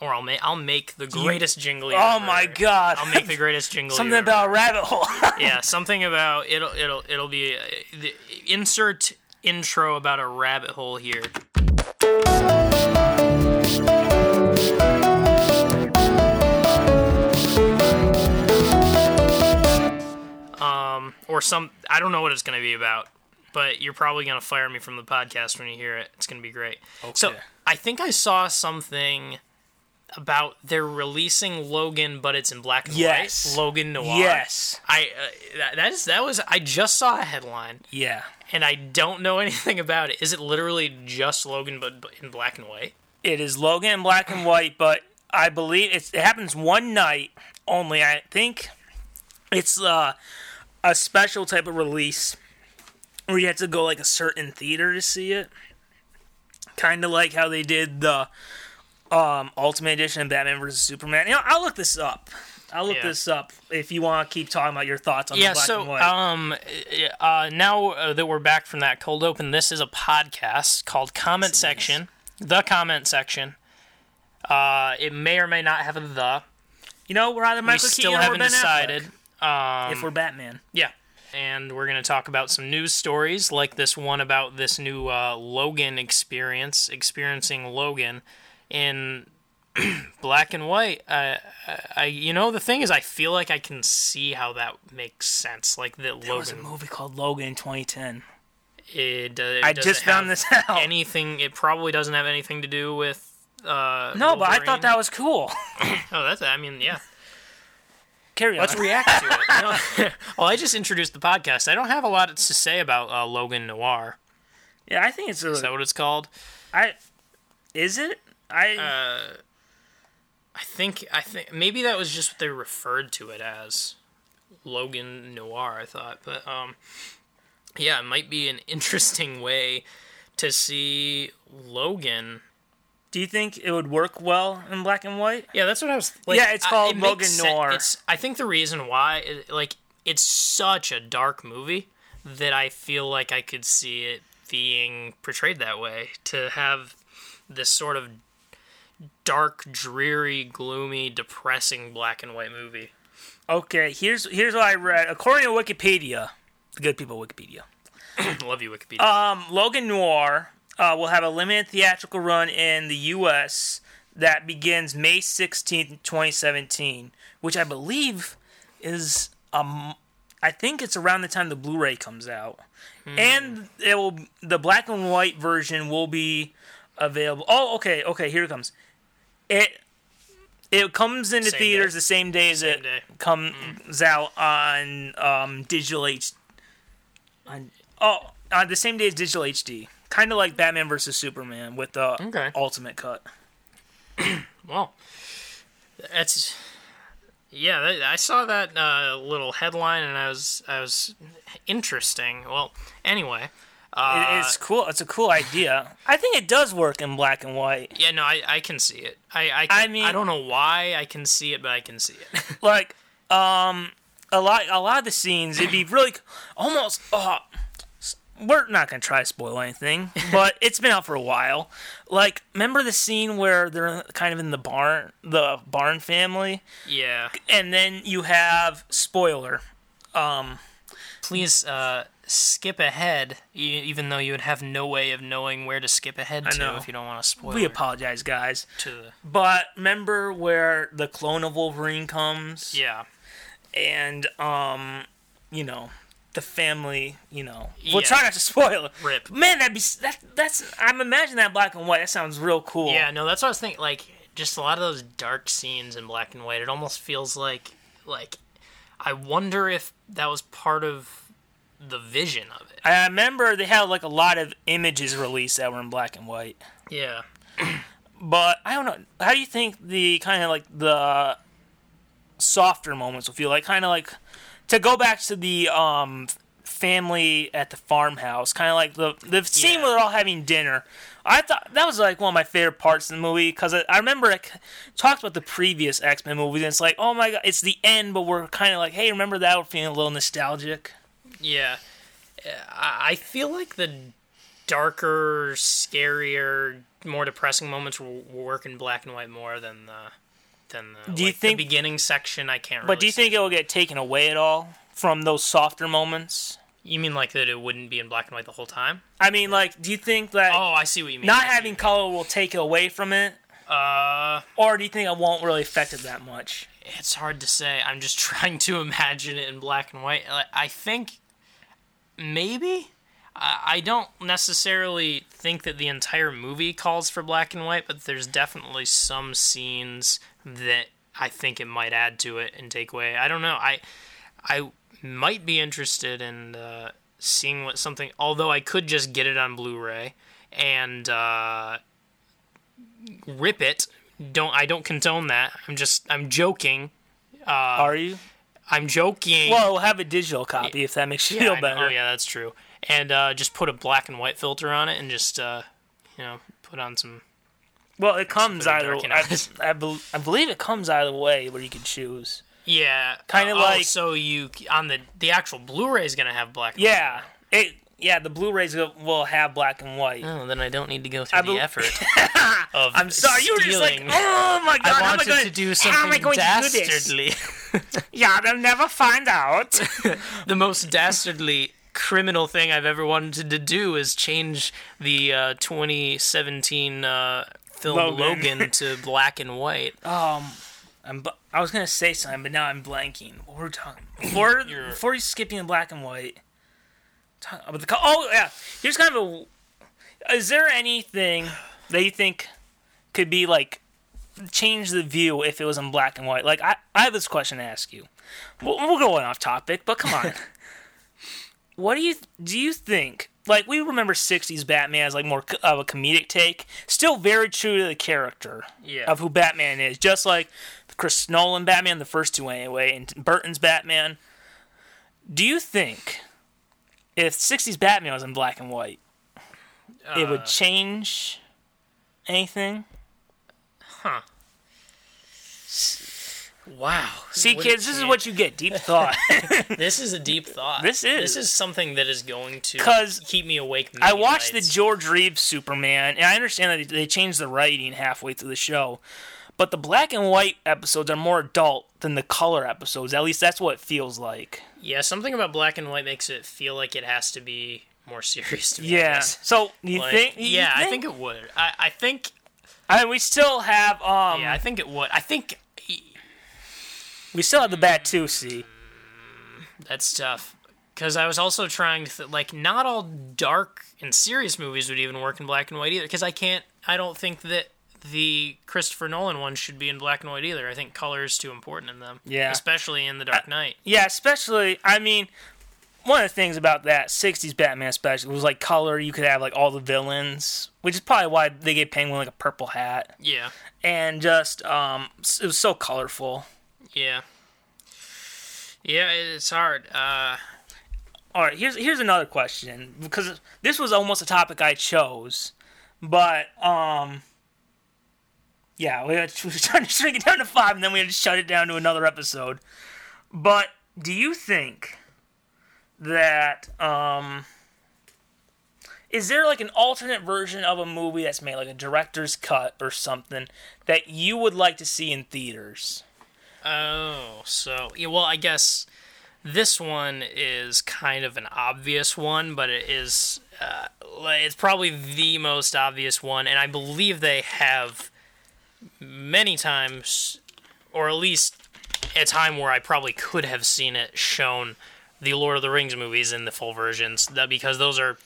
or I'll make I'll make the greatest jingle. Oh my god! I'll make the greatest jingle. something about a rabbit hole. yeah, something about it'll it'll it'll be uh, the insert intro about a rabbit hole here. Um, or some I don't know what it's gonna be about, but you're probably gonna fire me from the podcast when you hear it. It's gonna be great. Okay. So I think I saw something about they're releasing Logan, but it's in black and white. Yes. white. Logan Noir. yes. I uh, that, that is that was I just saw a headline Yeah. and I don't know anything about it. Is it literally just Logan but, but in black and white? It is Logan in black and white, but I believe it's, it happens one night only. I think it's uh, a special type of release where you have to go like a certain theater to see it. Kind of like how they did the um, Ultimate Edition of Batman vs Superman. You know, I'll look this up. I'll look Yeah. this up if you want to keep talking about your thoughts on Yeah. the black and white. um, uh, now uh, that we're back from that cold open, this is a podcast called Comment Section. The comment section. Uh, it may or may not have a the. you know, we're either We Michael still Keaton or haven't Ben decided. Um, if we're Batman. Yeah. And we're going to talk about some news stories like this one about this new uh, Logan experience, experiencing Logan in black and white. Uh, I, you know, the thing is, I feel like I can see how that makes sense. Like that There was a Logan, movie called Logan in 2010. it, uh, it I just found this out. Anything? It probably doesn't have anything to do with. Uh, No, but I thought that was cool. Oh, that's. I mean, yeah. Carry on. Let's react to it. No. well, I just introduced the podcast. I don't have a lot to say about uh, Logan Noir. yeah, I think it's a. Is that what it's called? I is it? I Uh, I think I think maybe that was just what they referred to it as, Logan Noir. I thought, but um, yeah, it might be an interesting way to see Logan. do you think it would work well in black and white? Yeah, that's what I was. Like, Yeah, it's I- called it Logan Noir. It's, I think the reason why, it, like, it's such a dark movie that I feel like I could see it being portrayed that way. To have this sort of dark, dreary, gloomy, depressing black and white movie. Okay, here's here's what I read according to Wikipedia, the good people of Wikipedia. Love you, Wikipedia. Um, Logan Noir uh, will have a limited theatrical run in the U.S. that begins May sixteenth, 2017, which I believe is um, I think it's around the time the Blu-ray comes out, and it will the black and white version will be available. Oh, okay, okay, here it comes. It it comes into Same theaters day. the same day as Same it day. comes out on um, digital H. On, oh, on the same day as digital HD, kind of like Batman versus Superman with the Okay. ultimate cut. well, that's yeah. I saw that uh, little headline and I was I was interesting. Well, anyway. Uh, it's cool. It's a cool idea. I think it does work in black and white. Yeah, no, I, I can see it. I I, I can, I mean- don't know why I can see it, but I can see it. Like, um, a lot, a lot of the scenes, it'd be really almost. Uh, we're not gonna try to spoil anything, but it's been out for a while. Like, remember the scene where they're kind of in the barn, the barn family, yeah. and then you have spoiler. Um, Please uh, skip ahead, even though you would have no way of knowing where to skip ahead to know. if you don't want to spoil we apologize, guys. to But remember where the clone of Wolverine comes? yeah. and um, you know, the family. You know, we'll try not to spoil it. Rip. Man, that'd be that. That's I'm imagining that black and white. That sounds real cool. Yeah, no, that's what I was thinking. Like, just a lot of those dark scenes in black and white. It almost feels like, like, I wonder if that was part of the vision of it. I remember they had like a lot of images released that were in black and white. Yeah. But I don't know. How do you think the kind of like the softer moments will feel like? Kind of like to go back to the um family at the farmhouse, kind of like the the scene Yeah. where they're all having dinner. I thought that was like one of my favorite parts of the movie because I, I remember I c- talked about the previous X Men movies, and it's like, oh my god, it's the end, but we're kind of like, hey, remember that? We're feeling a little nostalgic. Yeah. I I feel like the darker, scarier, more depressing moments will work in black and white more than the than the, Do you like, think- the beginning section. I can't. Remember. But really do you think it will get taken away at all from those softer moments? you mean like that it wouldn't be in black and white the whole time? I mean, like, do you think that Oh, I see what you mean. not having color will take it away from it, Uh, or do you think it won't really affect it that much? it's hard to say. I'm just trying to imagine it in black and white. I think maybe. I don't necessarily think that the entire movie calls for black and white, but there's definitely some scenes that I think it might add to it and take away. I don't know. I I might be interested in uh, seeing what something. Although I could just get it on Blu-ray and uh, rip it. Don't I don't condone that. I'm just I'm joking. Are you? I'm joking. Well, we'll have a digital copy if that makes you yeah, feel better. Oh yeah, that's true. And uh, just put a black and white filter on it, and just uh, you know put on some. Well, it comes either. I. I, bel I believe it comes either way where you can choose. Yeah, Kinda uh, oh, like- so you on the the actual Blu-ray is gonna have black. And Yeah, it. Yeah, the Blu-rays will- will have black and white. Oh, then I don't need to go through I the effort of. I'm sorry, you were just like, stealing. oh my god, I how am I wanted going to do how am I something going to do this? dastardly. Yeah, they'll never find out. the most dastardly criminal thing I've ever wanted to do is change the uh, 2017 uh, film Logan. Logan. to black and white. um, I'm, bu- I was gonna say something, but now I'm blanking. What we're talking before before you skipping in black and white. About the oh yeah, here's kind of a. Is there anything that you think could be like change the view if it was in black and white? Like I, I have this question to ask you. We'll, we'll go off topic, but come on. what do you do? You think like we remember '60s Batman as like more of a comedic take, still very true to the character Yeah. of who Batman is, just like Chris Nolan Batman, the first two anyway, and Burton's Batman. Do you think if '60s Batman was in black and white, it Uh, would change anything? Huh. Wow. See, Would kids, it this is what you get. Deep thought. This is a deep thought. This is. This is something that is going to 'Cause keep me awake. I watched the. George Reeves Superman, and I understand that they changed the writing halfway through the show. But the black and white episodes are more adult than the color episodes. At least that's what it feels like. Yeah, something about black and white makes it feel like it has to be more serious to me. Yeah. So you Like, think? you yeah, I think it would. I, I think. I mean, we still have um. Yeah, I think it would. I think We still have the bat too. See. That's tough. Because I was also trying to th- like not all dark and serious movies would even work in black and white either. Because I can't. I don't think that the Christopher Nolan ones should be in black and white either. I think color is too important in them. Yeah. Especially in The Dark Knight. Yeah, especially. I mean, one of the things about that '60s Batman special was like color. You could have like all the villains, which is probably why they gave Penguin like a purple hat, Yeah. and just um, it was so colorful. Yeah. Yeah, it's hard. Uh, All right, here's here's another question because this was almost a topic I chose, but um, yeah, we were trying to shrink it down to five, and then we had to shut it down to another episode. But do you think that um, is there like an alternate version of a movie that's made like a director's cut or something that you would like to see in theaters? Oh, so yeah. Well, I guess this one is kind of an obvious one, but it is. Uh, it's probably the most obvious one, and I believe they have many times, or at least a time where I probably could have seen it shown the Lord of the Rings movies in the full versions. That because those are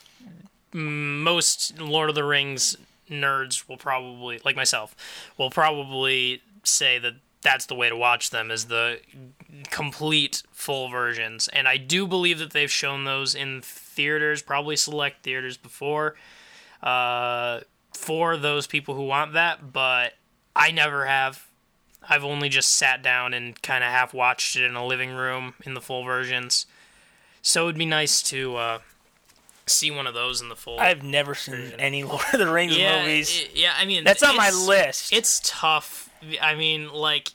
most Lord of the Rings nerds will probably, like myself, will probably say that that's the way to watch them is the complete full versions. And I do believe that they've shown those in theaters, probably select theaters before, uh, for those people who want that. But I never have. I've only just sat down and kind of half watched it in a living room in the full versions. So it'd be nice to uh, see one of those in the full. I've never seen any Lord of the Rings yeah, movies. i- yeah. I mean, That's on my list. It's tough. I mean, like,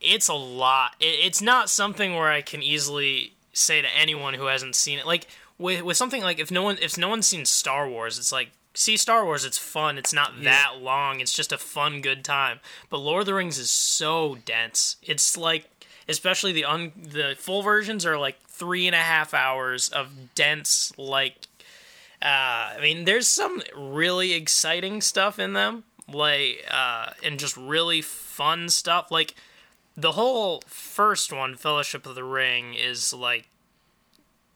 it's a lot. It, it's not something where I can easily say to anyone who hasn't seen it. Like with with something like if no one if no one's seen Star Wars, it's like see Star Wars, it's fun. It's not that long. It's just a fun, good time. But Lord of the Rings is so dense. It's like, especially the un the full versions are like three and a half hours of dense like. Uh, I mean, there's some really exciting stuff in them, like, uh, and just really fun stuff. Like, the whole first one, Fellowship of the Ring, is like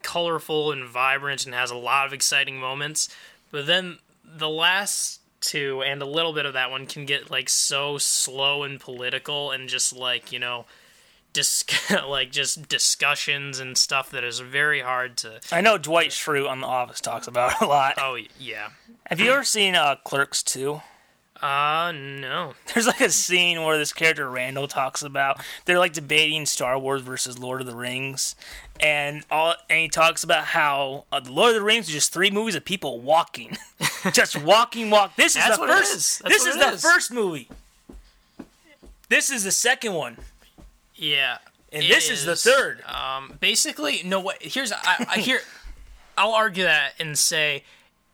colorful and vibrant and has a lot of exciting moments. But then the last two and a little bit of that one can get like so slow and political and just like, you know, dis- like just discussions and stuff that is very hard to I know Dwight Schrute on The Office talks about a lot. Oh, yeah. Have you ever seen uh, Clerks 2? Uh no. There's like a scene where this character Randall talks about they're like debating Star Wars versus Lord of the Rings, and all and he talks about how uh, the Lord of the Rings are just three movies of people walking, just walking, walk. This is That's the first. is. This is the is. first movie. This is the second one, Yeah. and this is the third. Um basically no what here's I, I here I'll argue that and say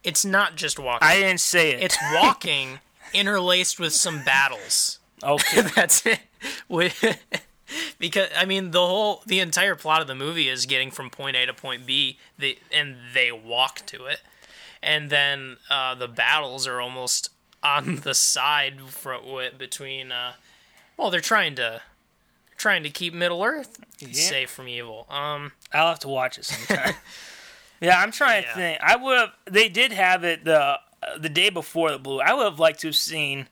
it's not just walking. I didn't say it. it's walking interlaced with some battles. okay. That's it. Because I mean the whole the entire plot of the movie is getting from point A to point B. They and they walk to it, and then uh, the battles are almost on the side for, between. Uh, well, they're trying to trying to keep Middle Earth safe from evil. Um, I'll have to watch it sometime. yeah, I'm trying to think. I would have. They did have it the the day before the blue. I would have liked to have seen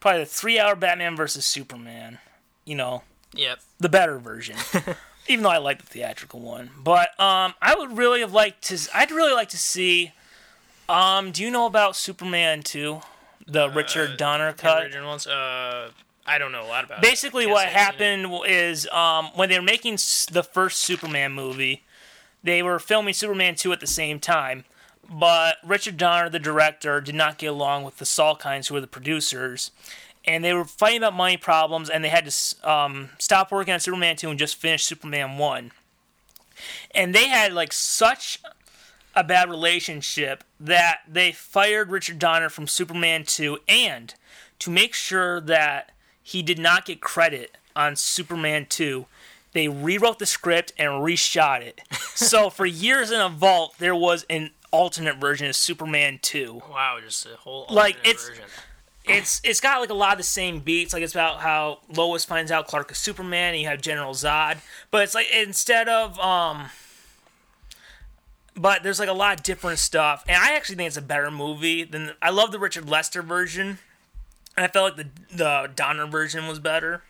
probably the three hour Batman versus Superman. You know, yep. the better version. Even though I like the theatrical one, but um, I would really have liked to. I'd really like to see. Um, do you know about Superman two, the Richard Donner cut? Original ones. Uh, I don't know a lot about. basically what seen it. happened is um, when they were making the first superman movie they were filming superman 2 at the same time but richard donner the director did not get along with the salkinds who were the producers and they were fighting about money problems and they had to um, stop working on superman 2 and just finish superman 1 and they had like such a bad relationship that they fired Richard Donner from Superman 2 and to make sure that he did not get credit on Superman 2 they rewrote the script and reshot it. so for years in a vault there was an alternate version of Superman 2. Wow, just a whole Like, it's- version. It's it's got like a lot of the same beats. Like it's about how Lois finds out Clark is Superman, and you have General Zod. But it's like instead of um, but there's like a lot of different stuff, and I actually think it's a better movie than I love the Richard Lester version, and I felt like the the Donner version was better.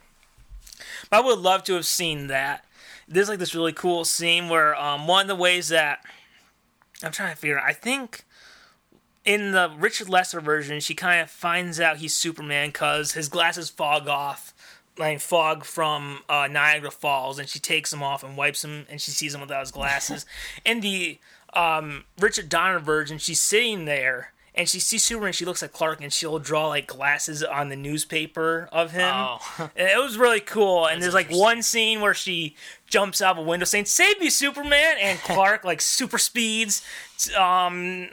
But I would love to have seen that. There's like this really cool scene where um, one of the ways that I'm trying to figure out, I think in the Richard Lester version, she kind of finds out he's Superman because his glasses fog off, like fog from uh, Niagara Falls, and she takes them off and wipes them, and she sees him without his glasses. in the um, Richard Donner version, she's sitting there. And she sees Superman. She looks like Clark, and she'll draw like glasses on the newspaper of him. Oh. It was really cool. And there's like one scene where she jumps out of a window saying, "Save me, Superman!" And Clark like super speeds, um,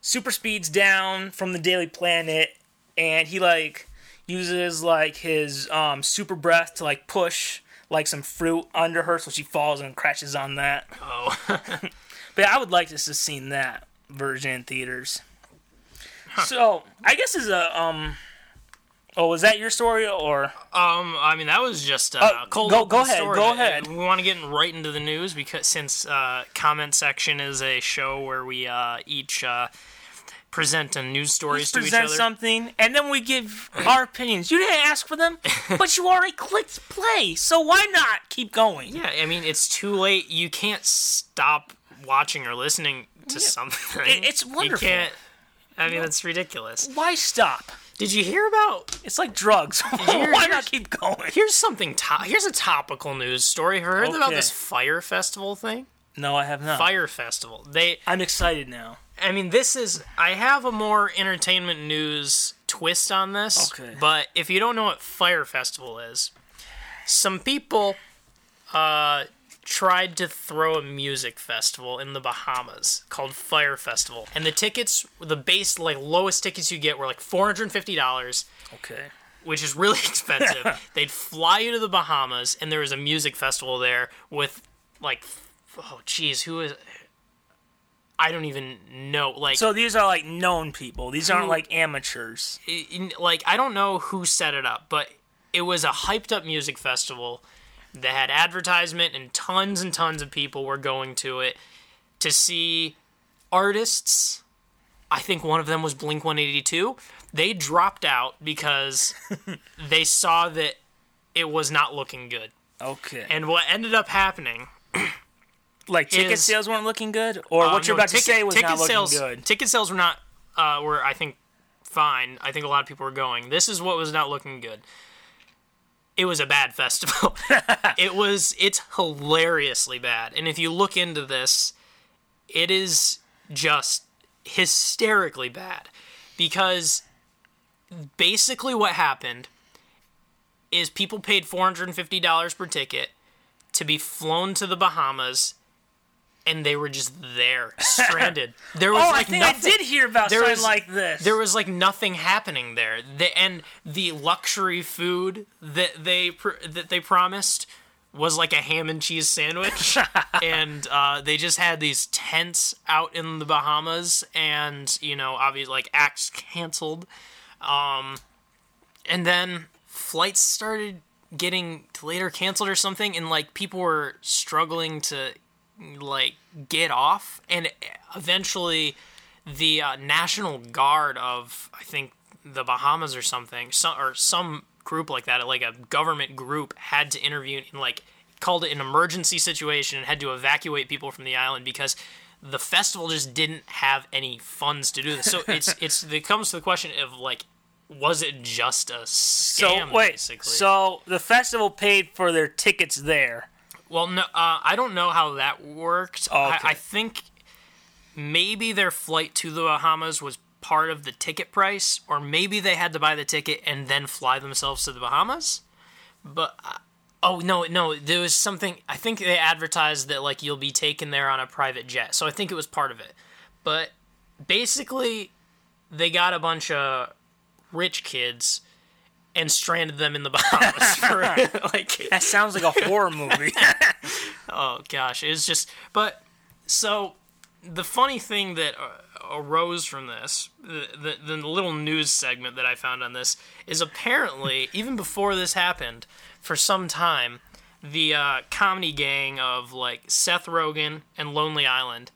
super speeds down from the Daily Planet, and he like uses like his um super breath to like push like some fruit under her, so she falls and crashes on that. Oh. But I would like to have seen that version in theaters. So I guess is a um. Oh, was that your story or? Um, I mean that was just uh, Oh, cold. go- go ahead, story. go Uh, ahead. We want to get right into the news because since uh, comment section is a show where we uh, each uh, present a news stories to each present something, and then we give our opinions. You didn't ask for them, but you already clicked play, so why not keep going? Yeah, I mean it's too late. You can't stop watching or listening to something. It- it's wonderful. You can't. I mean that's ridiculous. Why stop? Did you hear about? It's like drugs. hear- why not keep going? Here's something. To- here's a topical news story. Heard about this Fyre festival thing? No, I have not. Fyre festival. They I'm excited now. I mean, this is. I have a more entertainment news twist on this. Okay. But if you don't know what Fyre Festival is, some people uh, tried to throw a music festival in the Bahamas called Fyre Festival, and the tickets, the base like lowest tickets you get were like four hundred and fifty dollars, Okay. which is really expensive. They'd fly you to the Bahamas, and there was a music festival there with like, oh geez, who is? I don't even know. Like, So these are like known people. These aren't like amateurs. like I don't know who set it up, but it was a hyped up music festival that had advertisement and tons and tons of people were going to it to see artists. I think one of them was Blink 182. They dropped out because they saw that it was not looking good. Okay. And what ended up happening like ticket is- sales weren't looking good, or uh, what you're about to ticket- say was ticket not looking sales, good. Ticket sales were not uh, were I think fine. I think a lot of people were going. This is what was not looking good. It was a bad festival. it was it's hilariously bad. And if you look into this, it is just hysterically bad because basically what happened is people paid $450 per ticket to be flown to the Bahamas and they were just there, stranded. There was Oh, like I think nothing. I did hear about there something was- like this. There was like nothing happening there. The, and the luxury food that they pr- that they promised was like a ham and cheese sandwich, and uh, they just had these tents out in the Bahamas, and you know, obviously like acts canceled, um, and then flights started getting later canceled or something, and like people were struggling to like get off, and eventually the uh, National Guard of I think the Bahamas or something, some or some group like that, like a government group, had to intervene and like called it an emergency situation and had to evacuate people from the island because the festival just didn't have any funds to do this. So it's it's it comes to the question of like, was it just a so scam? wait, basically. so the festival paid for their tickets there. Well, no, uh, I don't know how that worked. Oh, okay. I, I think maybe their flight to the Bahamas was part of the ticket price, or maybe they had to buy the ticket and then fly themselves to the Bahamas. But uh, oh no, no, there was something. I think they advertised that like you'll be taken there on a private jet, so I think it was part of it. But basically, they got a bunch of rich kids and stranded them in the Bahamas for like That sounds like a horror movie. Oh gosh, it's just. But so the funny thing that uh, arose from this, the, the the little news segment that I found on this is apparently even before this happened, for some time, the uh, comedy gang of like Seth Rogen and Lonely Island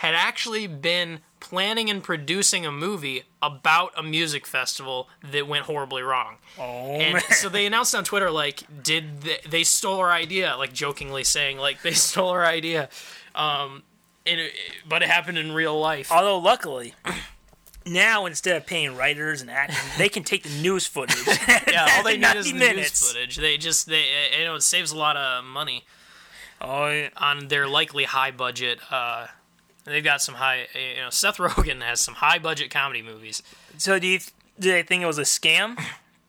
had actually been planning and producing a movie about a music festival that went horribly wrong. oh And man. so they announced on Twitter, like, did they, they stole our idea? Like jokingly saying, like, they stole our idea. Um, and it, but it happened in real life. Although luckily, now instead of paying writers and actors, they can take the news footage. yeah, all they need is the minutes. news footage. They just, they, you know, it saves a lot of money Oh, yeah. on their likely high budget. Uh, they've got some high, you know, Seth Rogen has some high budget comedy movies. So do you do they think it was a scam?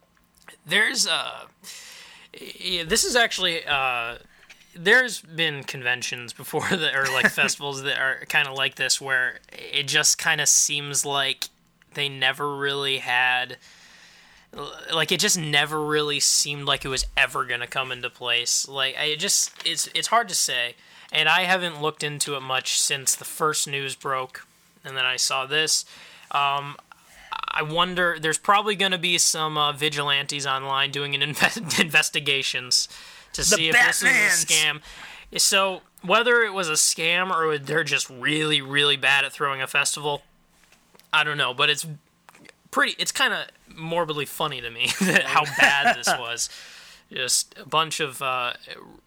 There's uh yeah, this is actually uh there's been conventions before that or like festivals that are kind of like this where it just kind of seems like they never really had like it just never really seemed like it was ever going to come into place like i just it's it's hard to say and i haven't looked into it much since the first news broke and then i saw this um I wonder. There's probably going to be some uh, vigilantes online doing an inve- investigations to see if this is a scam. So whether it was a scam or they're just really, really bad at throwing a festival, I don't know. But it's pretty. It's kind of morbidly funny to me how bad this was. Just a bunch of uh,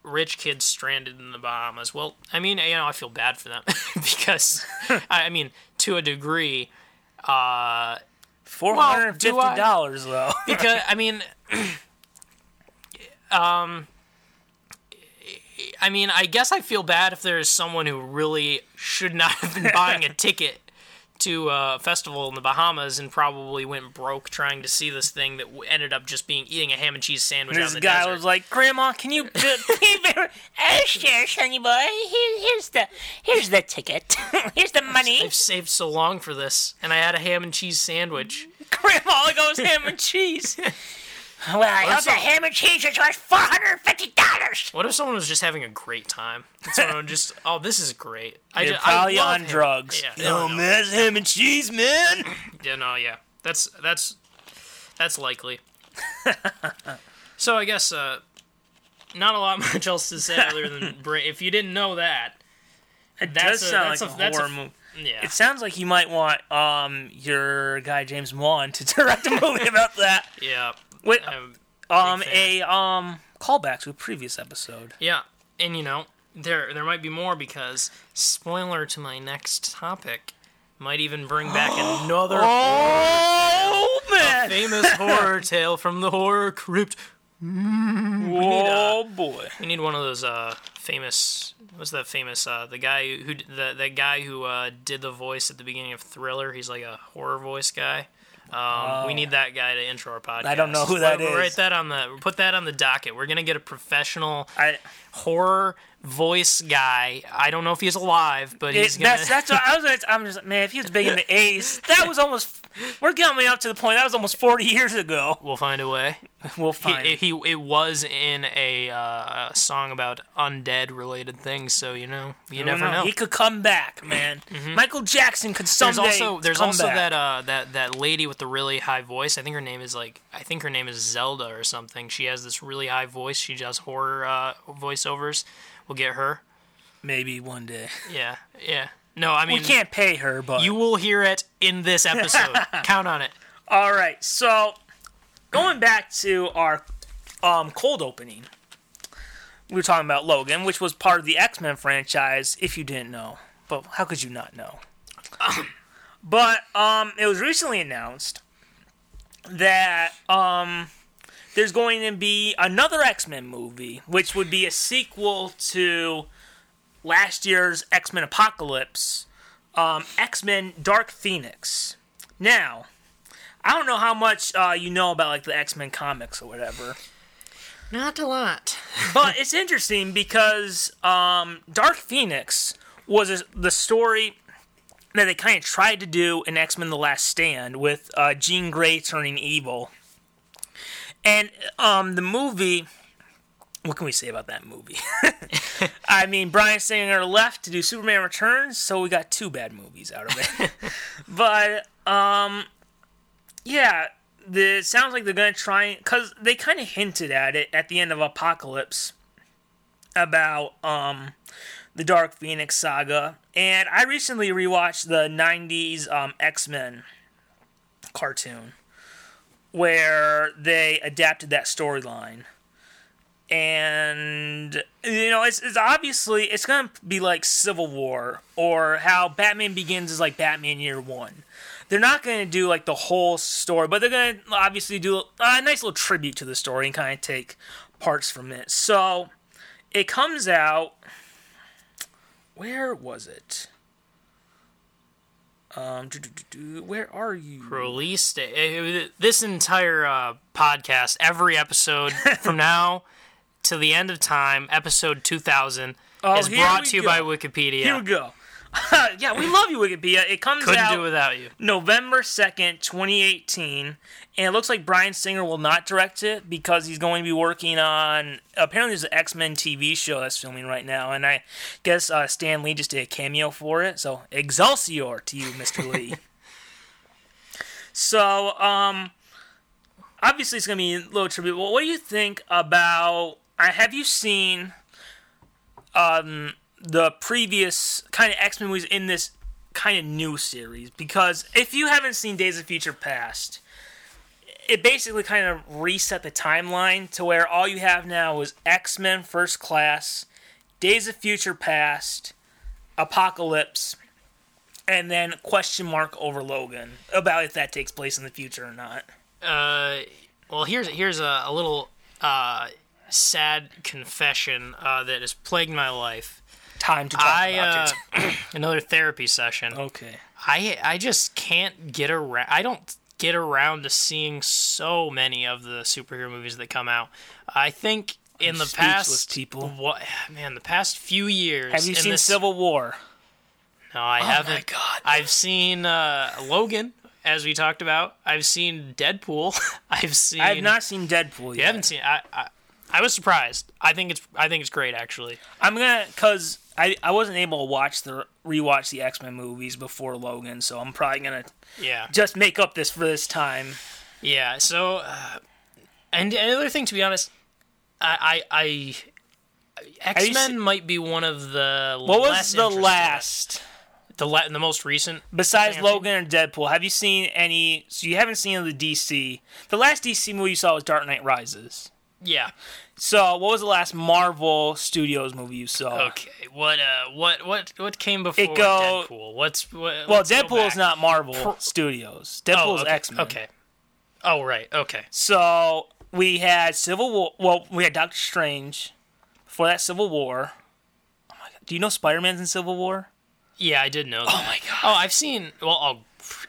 rich kids stranded in the Bahamas. Well, I mean, you know, I feel bad for them because, I mean, to a degree, uh, Four hundred and fifty dollars though. because I mean, um, I mean, I guess I feel bad if there is someone who really should not have been buying a ticket to a festival in the Bahamas and probably went broke trying to see this thing that ended up just being eating a ham and cheese sandwich out This guy desert. was like, "Grandma, can you?" oh, sure, sonny boy. Here, here's the here's the ticket. here's the money. I've saved so long for this, and I had a ham and cheese sandwich. Grandma, goes ham and cheese. Well, I hope the ham and cheese is worth four hundred fifty dollars. What if someone was just having a great time? And someone just, oh, this is great. I They're just, probably I love on ham- drugs. Yeah, oh no, no. man, it's ham and cheese, man. Yeah, no, yeah. That's that's that's likely. so I guess uh, not a lot much else to say other than bra- if you didn't know that. It That's does a- sound that's like a- a, that's a horror movie. Yeah. It sounds like you might want um your guy James Wan to direct a movie about that. yeah. With Um, um a um callback to a previous episode. yeah. And you know, there there might be more because spoiler to my next topic might even bring back another Oh man! famous horror tale from the horror crypt. Oh boy! We need one of those uh famous what's that famous uh the guy who the the guy who uh did the voice at the beginning of Thriller. He's like a horror voice guy. Um, we need that guy to intro our podcast. I don't know who that We'll- we'll is. Write that on the put that on the docket. We're gonna get a professional I horror voice guy. I don't know if he's alive, but he's it, gonna. that's that's what I was. Gonna, I'm just man. If he was big in the A's, that was almost. We're coming up to the point. That was almost 40 years ago. we'll find a way. We'll find. he, it was in a, uh, song about undead related things, so you know you never don't know. He could come back, man. Michael Jackson could someday. there's also there's also back. that uh that that lady with the really high voice. I think her name is like I think her name is Zelda or something. She has this really high voice. She does horror uh, voiceovers. We'll get her. maybe one day. Yeah, yeah. No, I mean We can't pay her, but you will hear it in this episode. Count on it. All right, so going back to our um, cold opening, we were talking about Logan, which was part of the X Men franchise. If you didn't know, but how could you not know? but um, it was recently announced that um, there's going to be another X Men movie, which would be a sequel to last year's X Men Apocalypse, um, X Men Dark Phoenix. Now, I don't know how much uh, you know about like the X Men comics or whatever, Not a lot. but it's interesting because um, Dark Phoenix was a, the story that they kind of tried to do in X Men: The Last Stand with uh, Jean Grey turning evil, and um, the movie. What can we say about that movie? I mean, Bryan Singer left to do Superman Returns, so we got two bad movies out of it. but um, yeah, the it sounds like they're gonna try because they kind of hinted at it at the end of Apocalypse about um the Dark Phoenix saga, and I recently rewatched the '90s um, X Men cartoon where they adapted that storyline. And you know, it's, it's obviously it's gonna be like Civil War or how Batman Begins is like Batman Year One they're not going to do like the whole story, but they're going to obviously do a nice little tribute to the story and kind of take parts from it. So it comes out. Where was it? Um, do, do, do, where are you? Released it, it- this entire uh, podcast, every episode from now to the end of time, episode 2000, Oh, is brought to you go. by Wikipedia. Here we go. yeah, we love you, Wikipedia. It comes Couldn't out do without you. November 2nd, 2018. And it looks like Bryan Singer will not direct it because he's going to be working on. Apparently, there's an X Men TV show that's filming right now. And I guess uh, Stan Lee just did a cameo for it. So, Excelsior to you, Mr. Lee. so, um, obviously, it's going to be a little tribute. Well, what do you think about. Have you seen um, the previous kind of X Men movies in this kind of new series because if you haven't seen Days of Future Past, it basically kind of reset the timeline to where all you have now is X Men First Class, Days of Future Past, Apocalypse, and then question mark over Logan about if that takes place in the future or not. Uh, well, here's here's a, a little uh, sad confession uh, that has plagued my life. time to talk I about uh, it. another therapy session. Okay. I I just can't get around. I don't get around to seeing so many of the superhero movies that come out. I think in the speechless, past people. what man, the past few years. Have you in seen this, Civil War? No, I Oh my haven't. God. I've seen uh, Logan, as we talked about. I've seen Deadpool. I've seen. I have not seen Deadpool yet. You haven't seen. I, I I was surprised. I think it's. I think it's great actually. I'm gonna cause I, I wasn't able to watch the rewatch the X Men movies before Logan, so I'm probably gonna Yeah. just make up this for this time. Yeah. So, uh, and another thing, to be honest, I I, I X Men might be one of the What was the last the la- the most recent besides I've Logan and Deadpool? Have you seen any? So you haven't seen the DC. The last DC movie you saw was Dark Knight Rises. Yeah So what was the last Marvel Studios movie you saw? okay what uh what what what came before It go- Deadpool what's what, Well, Deadpool is not Marvel Studios. Deadpool oh, is okay, X Men. okay oh right okay So we had Civil War. Well, we had Doctor Strange. Before that, Civil War. Oh my god! Do you know Spider Man's in Civil War? yeah I did know that. Oh my god! oh I've seen well oh,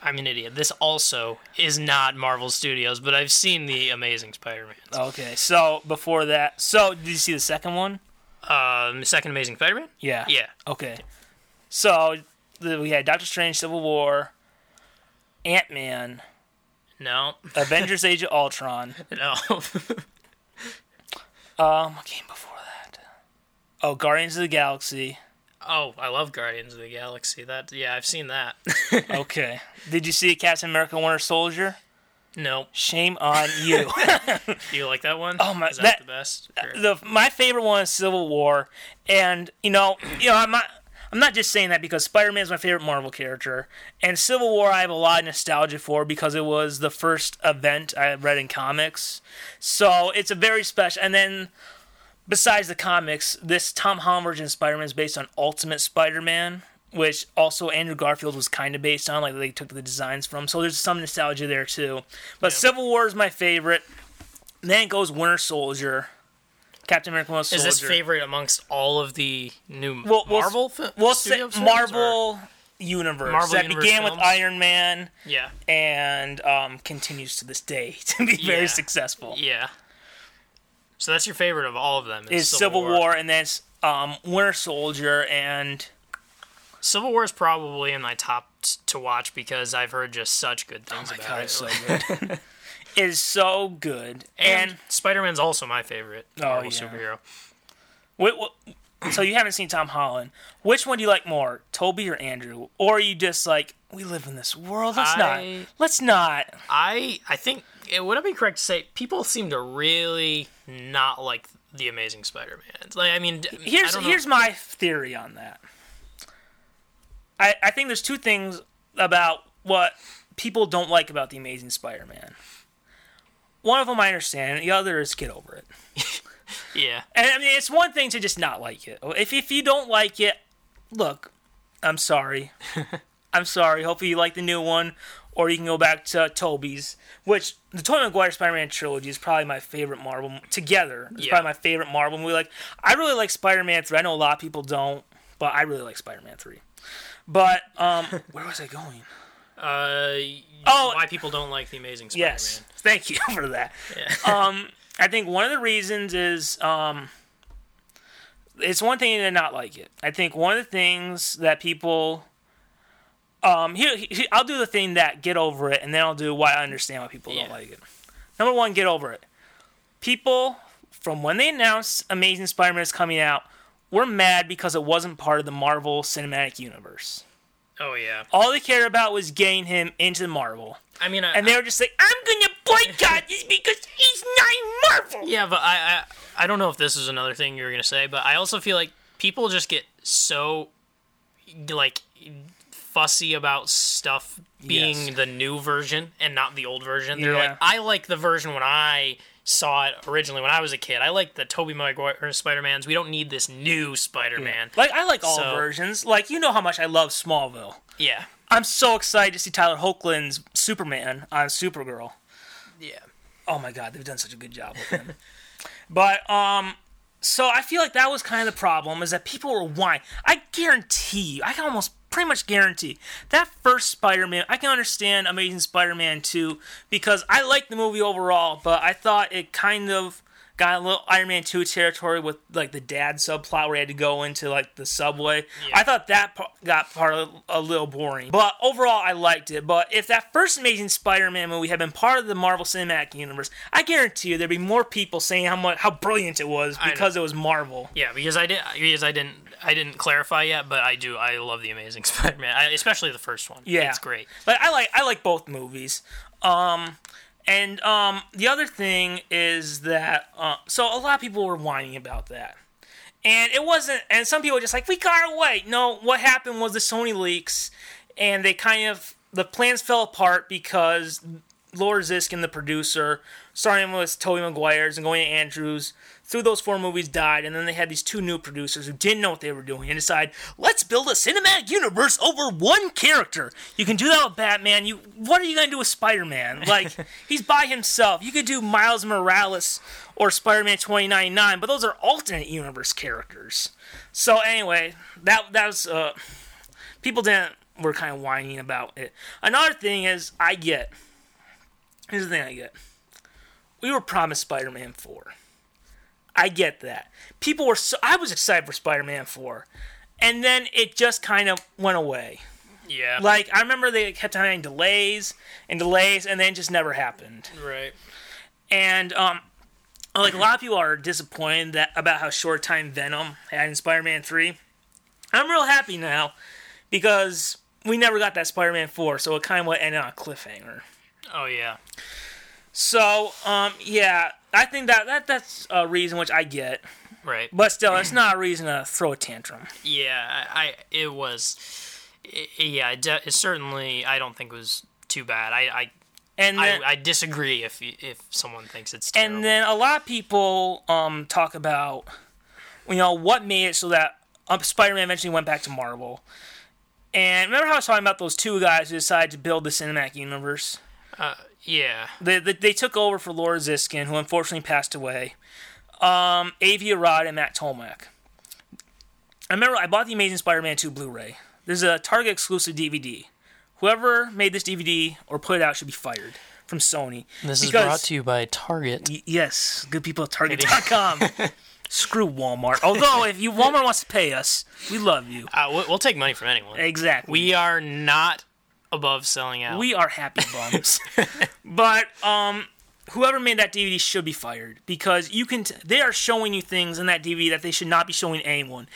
I'm an idiot this also is not Marvel Studios but I've seen the Amazing Spider-Man Okay, so before that, so did you see the second one? um second Amazing Spider-Man Yeah. yeah Okay. So the, we had Doctor Strange, Civil War, Ant Man, no Avengers: Age of Ultron. no Um, what came before that? Oh, Guardians of the Galaxy. Oh I love Guardians of the Galaxy that yeah I've seen that Okay. Did you see Captain America: Winter Soldier? no Shame on you. do you like that one Oh my- is that, that- the best uh, Or- the my favorite one is Civil War, and you know, you know, I'm not. I'm not just saying that because Spider-Man is my favorite Marvel character, and Civil War I have a lot of nostalgia for because it was the first event I read in comics. So it's a very special. And then, besides the comics, this Tom Holland version of Spider-Man is based on Ultimate Spider-Man, which also Andrew Garfield was kind of based on, like they took the designs from. So there's some nostalgia there too. But Civil War is my favorite. Then it goes Winter Soldier. Captain America Winter Soldier. Is this favorite amongst all of the new Well, Marvel fi- We'll say films, or- Marvel universe Marvel that Universe began with? Iron Man Yeah, and um, continues to this day to be very successful. yeah. So that's your favorite of all of them? Is Civil War. and then um, Winter Soldier and Civil War is probably in my top t- to watch because I've heard just such good things oh my about god, it. it's so good. is so good. and And, Spider Man's also my favorite Oh, Marvel yeah. superhero. wait, what, so you haven't seen Tom Holland. Which one do you like more, Tobey or Andrew? Or are you just like, we live in this world? Let's I- not. Let's not. I I think it would it be correct to say people seem to really not like the Amazing Spider Man. Like I mean, I here's don't know- here's my theory on that. I I think there's two things about what people don't like about the Amazing Spider-Man. One of them I understand, the other is get over it. yeah. And I mean, it's one thing to just not like it. If if you don't like it, look, I'm sorry. I'm sorry. Hopefully you like the new one, or you can go back to Tobey's, which the Tobey Maguire Spider-Man trilogy is probably my favorite Marvel together. It's Yeah. probably my favorite Marvel movie. Like I really like Spider-Man three. I know a lot of people don't, but I really like Spider-Man three. But um, where was I going? Uh, Oh. why people don't like the Amazing Spider Man? Yes, thank you for that. Yeah. um, I think one of the reasons is um, it's one thing to not like it. I think one of the things that people um here, here I'll do the thing that get over it, and then I'll do why I understand why people don't like it. Number one, get over it. People from when they announced Amazing Spider-Man is coming out, were mad because it wasn't part of the Marvel Cinematic Universe. oh yeah. All they cared about was getting him into Marvel. I mean, I, And they were just like, I'm gonna boycott this because he's not in Marvel. Yeah, but I, I I don't know if this is another thing you were gonna say, but I also feel like people just get so like fussy about stuff being Yes. the new version and not the old version. They're Yeah. like, I like the version when I saw it originally when I was a kid. I like the Tobey Maguire Spider Mans. We don't need this new Spider Man. Like I like all So- versions. Like you know how much I love Smallville. Yeah. I'm so excited to see Tyler Hoechlin's Superman on Supergirl. Yeah. Oh my god, they've done such a good job with him. but um, so I feel like that was kind of the problem is that people were whining. I guarantee you, I can almost pretty much guarantee that first Spider-Man. I can understand Amazing Spider-Man 2 because I liked the movie overall, but I thought it kind of got a little Iron Man 2 territory with like the dad subplot where he had to go into like the subway. Yeah. I thought that p- got part of a little boring. But overall I liked it. But if that first Amazing Spider-Man movie had been part of the Marvel Cinematic Universe, I guarantee you there'd be more people saying how much how brilliant it was because it was Marvel. Yeah, because I did because I didn't I didn't clarify yet, but I do I love the Amazing Spider-Man, I, especially the first one. Yeah. it's great. But I like I like both movies. Um and um the other thing is that uh, so a lot of people were whining about that. And it wasn't and some people were just like we got away. No, what happened was the Sony leaks and they kind of the plans fell apart because Laura Ziskin the producer, starting with Tobey Maguire's and going to Andrews, through those four movies died, and then they had these two new producers who didn't know what they were doing and decided, let's build a cinematic universe over one character. You can do that with Batman. You what are you gonna do with Spider-Man? Like he's by himself. You could do Miles Morales or Spider-Man 2099, but those are alternate universe characters. So anyway, that that was uh people didn't were kind of whining about it. Another thing is I get here's the thing I get. We were promised Spider-Man 4. I get that. People were so I was excited for Spider-Man 4. And then it just kind of went away. Yeah, Like I remember they kept having delays and delays and then it just never happened. right. And um like a lot of people are disappointed that about how short time Venom had in Spider-Man 3. I'm real happy now because we never got that Spider-Man 4, so it kind of went ended on a cliffhanger. Oh yeah, So, um, yeah, I think that, that that's a reason which I get, right. but still, it's not a reason to throw a tantrum. Yeah, I, it was. i yeah, it, it certainly I don't think was too bad. I And I, then, I, I disagree if if someone thinks it's terrible. and then a lot of people um talk about, you know, what made it so that um, Spider-Man eventually went back to Marvel. And remember how I was talking about those two guys who decided to build the cinematic universe? Yeah, They, they, they took over for Laura Ziskin, who unfortunately passed away. Um, Avi Arad and Matt Tolmach. I remember I bought the Amazing Spider-Man 2 Blu-ray. There's a Target exclusive DVD. Whoever made this DVD or put it out should be fired from Sony. this is brought to you by Target. Y- yes, good people at Target.com. Screw Walmart. Although, if you Walmart wants to pay us, we love you. Uh, we'll, we'll take money from anyone. Exactly. We are not above selling out. We are happy bums. but um whoever made that DVD should be fired because you can t- they are showing you things in that DVD that they should not be showing anyone.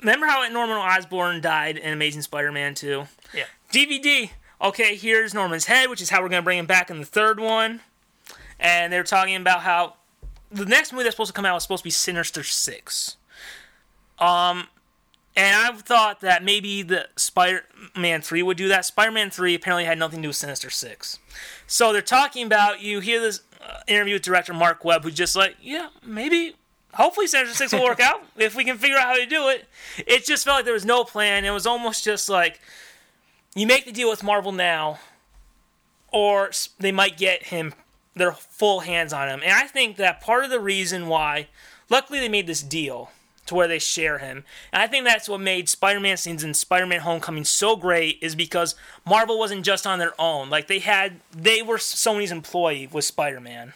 Remember how Norman Osborn died in Amazing Spider-Man 2? yeah, DVD. Okay, here's Norman's head, which is how we're going to bring him back in the third one. And they're talking about how the next movie that's supposed to come out is supposed to be Sinister 6. Um and I thought that maybe the Spider-Man 3 would do that. Spider-Man 3 apparently had nothing to do with Sinister 6. So they're talking about you hear this uh, interview with director Marc Webb who's just like, yeah, maybe hopefully Sinister 6 will work out if we can figure out how to do it. It just felt like there was no plan. It was almost just like you make the deal with Marvel now, or they might get him their full hands on him. And I think that part of the reason why, luckily, they made this deal to where they share him. And I think that's what made Spider-Man scenes in Spider-Man: Homecoming so great is because Marvel wasn't just on their own. Like they had, they were Sony's employee with Spider-Man,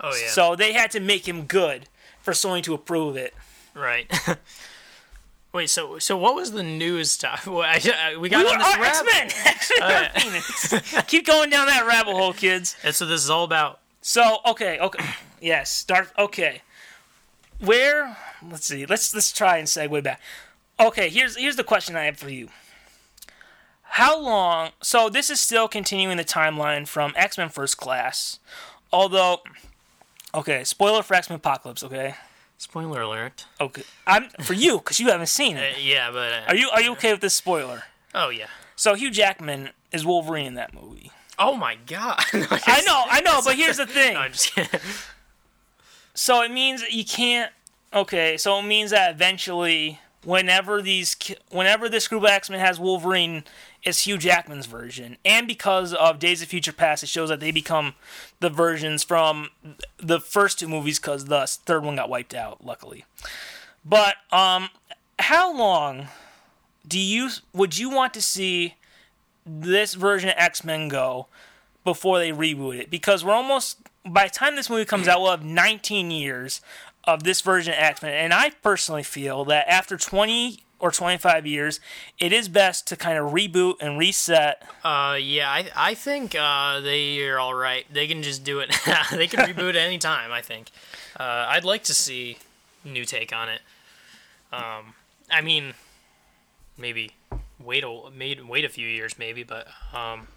oh yeah, so they had to make him good for Sony to approve it. right. Wait, so so what was the news stuff? Well, I, I- we got We on this rabbit. X-Men. X-Men Phoenix. Keep going down that rabbit hole, kids. And so this is all about So okay, okay, yes, start. Okay, where? Let's see. Let's let's try and segue back. Okay, here's here's the question I have for you. How long? So this is still continuing the timeline from X Men First Class, although. Okay, spoiler for X Men Apocalypse. Okay, spoiler alert. okay. I'm for you because you haven't seen Uh, it. yeah, but uh, Are you are you okay with this spoiler? oh yeah. So Hugh Jackman is Wolverine in that movie. Oh my god. I know, I know, but here's the thing. No, I'm just kidding. So it means that you can't. Okay, so it means that eventually, whenever these, whenever this group of X Men has Wolverine it's Hugh Jackman's version, and because of Days of Future Past, it shows that they become the versions from the first two movies because the third one got wiped out, luckily. But um, how long do you would you want to see this version of X Men go before they reboot it? Because we're almost by the time this movie comes out, we'll have 19 years of this version of X Men, and I personally feel that after 20 or 25 years, it is best to kind of reboot and reset. Uh, yeah, I I think uh, they are all right. They can just do it. they can reboot any time. I think. Uh, I'd like to see new take on it. Um, I mean, maybe wait a wait a few years, maybe, but um,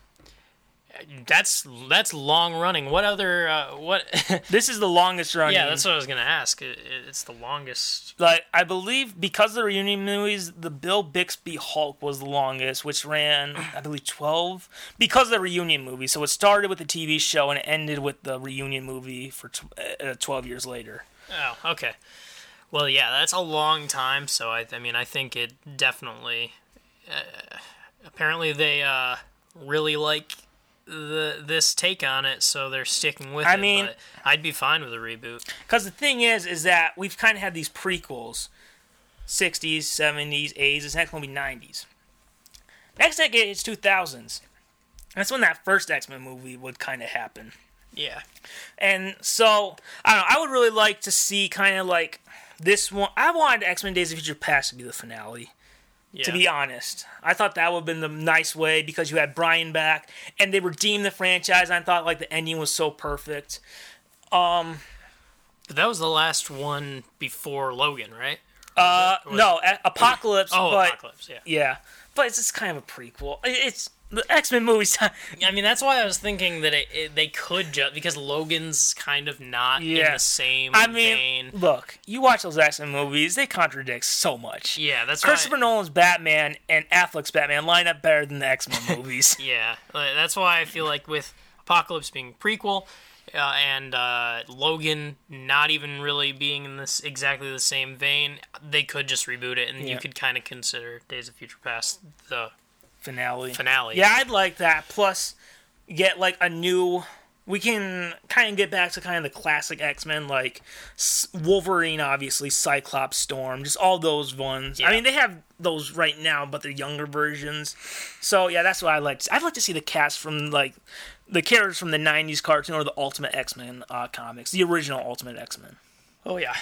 that's that's long running. What other uh, what? This is the longest running. yeah, that's what I was gonna ask. It, it's the longest. like I believe because of the reunion movies, the Bill Bixby Hulk was the longest, which ran I believe twelve because of the reunion movie. So it started with the TV show and it ended with the reunion movie for tw- uh, twelve years later. Oh, okay. Well, yeah, that's a long time. So I, I mean, I think it definitely. Uh, apparently, they uh, really like the this take on it, so they're sticking with I it. I mean- I'd be fine with a reboot. Because the thing is, is that we've kind of had these prequels, '60s, '70s, '80s. This next one will be '90s. Next decade is 2000s. That's when that first X Men movie would kind of happen. Yeah. And so I don't know. I would really like to see kind of like this one. I wanted X Men Days of Future Past to be the finale. Yeah. To be honest, I thought that would have been the nice way because you had Bryan back and they redeemed the franchise. I thought like the ending was so perfect. Um, but that was the last one before Logan, right? uh, it- no, Apocalypse. Oh, but Apocalypse. Yeah. yeah, but it's just kind of a prequel. It- It's the X Men movies. I mean, that's why I was thinking that it, it, they could just because Logan's kind of not in the same I mean, vein. look, you watch those X Men movies; they contradict so much. Yeah, that's why Christopher why. Nolan's Batman and Affleck's Batman line up better than the X Men movies. Yeah, that's why I feel like with Apocalypse being prequel uh, and uh, Logan not even really being in this exactly the same vein, they could just reboot it, and Yeah. you could kind of consider Days of Future Past the Finale. finale. Yeah, I'd like that. Plus, get like a new. We can kind of get back to kind of the classic X Men, like Wolverine, obviously, Cyclops, Storm, just all those ones. I mean, they have those right now, but they're younger versions. So yeah, that's what I like. I'd like to see the cast from like the characters from the '90s cartoon or the Ultimate X Men uh, comics, the original Ultimate X Men. Oh yeah.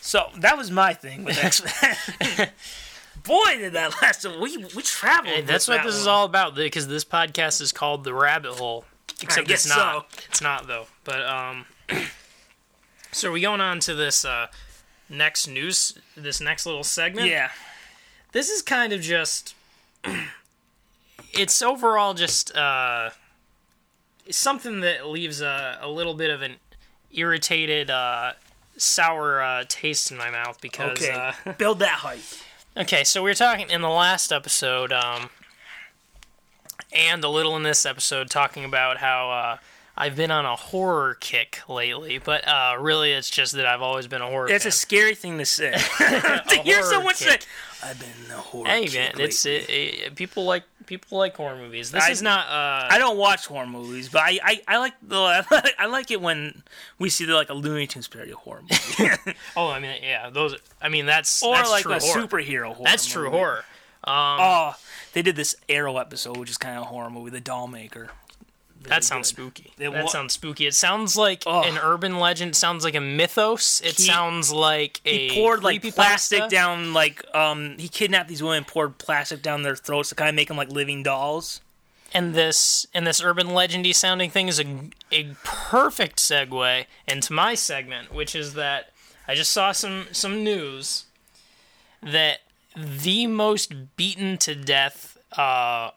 So that was my thing with X Men. Boy, did that last! We we traveled. Hey, that's what that this is all about because this podcast is called the Rabbit Hole. Except guess it's not. so. It's not though. But um, so are we going on to this uh next news, this next little segment. Yeah. this is kind of just it's overall just uh something that leaves a, a little bit of an irritated uh sour uh, taste in my mouth because Okay. uh, Build that hype. Okay so we were talking in the last episode um and a little in this episode talking about how uh I've been on a horror kick lately, but uh, really it's just that I've always been a horror It's fan. a scary thing to say. to hear someone say, "I've been a horror." Hey kick man, it's it, it, people like people like horror movies. This I- is not. Uh, I don't watch horror movies, but I, I, I like the I like it when we see the, like a Looney Tunes parody horror movie, oh, I mean, yeah, those. I mean, that's or that's like true a horror. superhero horror. That's true horror. Um, Oh, they did this Arrow episode, which is kind of a horror movie, The Doll That sounds good. spooky. It that wa- sounds spooky. It sounds like Ugh. an urban legend. It sounds like a mythos. It He- sounds like a He poured like plastic down, like um, he kidnapped these women, poured plastic down their throats to kind of make them like living dolls. and this and this urban legendy sounding thing is a a perfect segue into my segment, which is that I just saw some some news that the most beaten to death uh,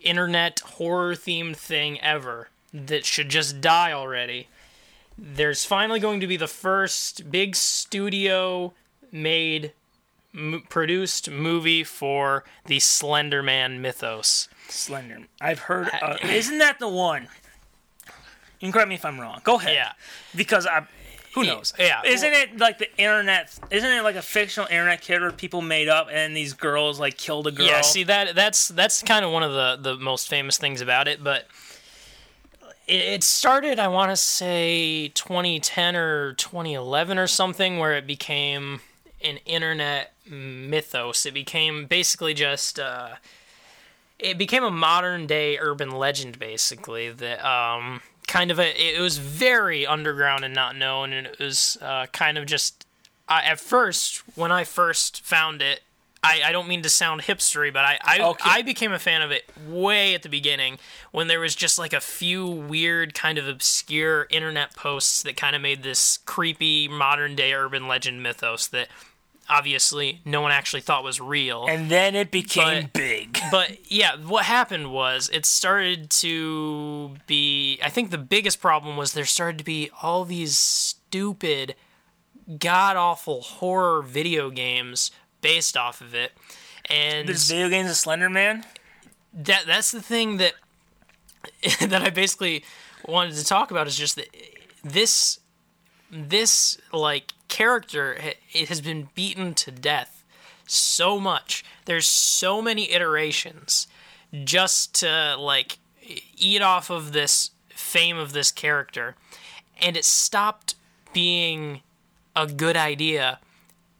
internet horror themed thing ever that should just die already. There's finally going to be the first big studio made m- produced movie for the Slenderman mythos. Slender. I've heard. Uh, isn't that the one? You can correct me if I'm wrong. Go ahead. Yeah. Because I, Who knows? yeah, Isn't it like the internet? Isn't it like a fictional internet character people made up, and these girls like killed a girl? Yeah, see that that's that's kind of one of the the most famous things about it, but it, it started I want to say 2010 or 2011 or something where it became an internet mythos. It became basically just uh it became a modern day urban legend basically that um kind of a it was very underground and not known and it was uh, kind of just I at first when I first found it I, I don't mean to sound hipstery, but I I, Okay. I became a fan of it way at the beginning when there was just like a few weird kind of obscure internet posts that kind of made this creepy modern day urban legend mythos that obviously no one actually thought was real. and then it became But- big. but yeah, what happened was it started to be. I think the biggest problem was there started to be all these stupid, god awful horror video games based off of it, and There's video games of Slender Man. that that's the thing that that I basically wanted to talk about is just that this this like character it has been beaten to death so much. There's so many iterations just to like eat off of this fame of this character and it stopped being a good idea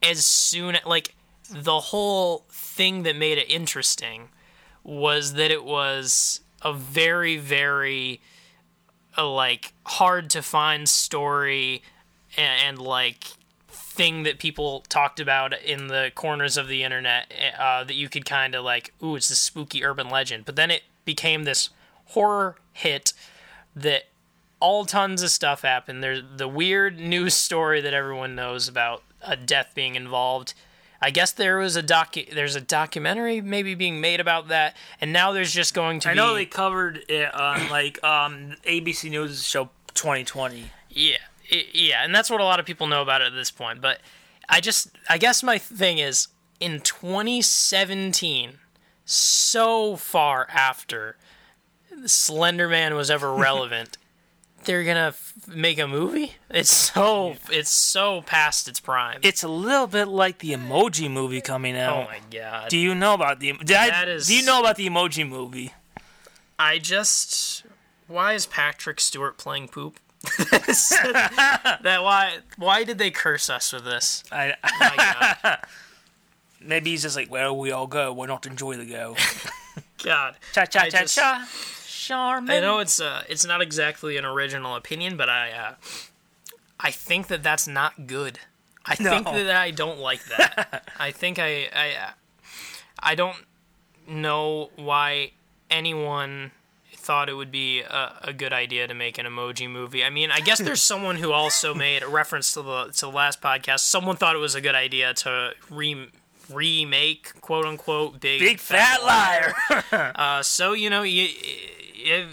as soon like the whole thing that made it interesting was that it was a very very uh, like hard to find story and, and like thing that people talked about in the corners of the internet uh, that you could kind of like ooh it's this spooky urban legend. But then it became this horror hit that all tons of stuff happened. There's the weird news story that everyone knows about a death being involved. I guess there was a docu- there's a documentary maybe being made about that and now there's just going to I be know they covered it on like um ABC News show 2020. Yeah, i- yeah, and that's what a lot of people know about it at this point. But I just, I guess my thing is in 2017, so far after Slender Man was ever relevant, they're gonna f- make a movie. It's so, it's so past its prime. It's a little bit like the Emoji movie coming out. oh my god! Do you know about the? Did I, That is- Do you know about the Emoji movie? I just, why is Patrick Stewart playing poop? that why? Why did they curse us with this? I, My maybe he's just like, well, we all go. Why not enjoy the go? God. Cha cha I cha just- cha. Charmin. I know it's uh, it's not exactly an original opinion, but I uh, I think that that's not good. I think that I don't like that. I think I I I don't know why anyone thought it would be a, a good idea to make an emoji movie. I mean, I guess there's someone who also made a reference to the to the last podcast. Someone thought it was a good idea to re remake quote unquote big Big fat liar. uh, so you know, you,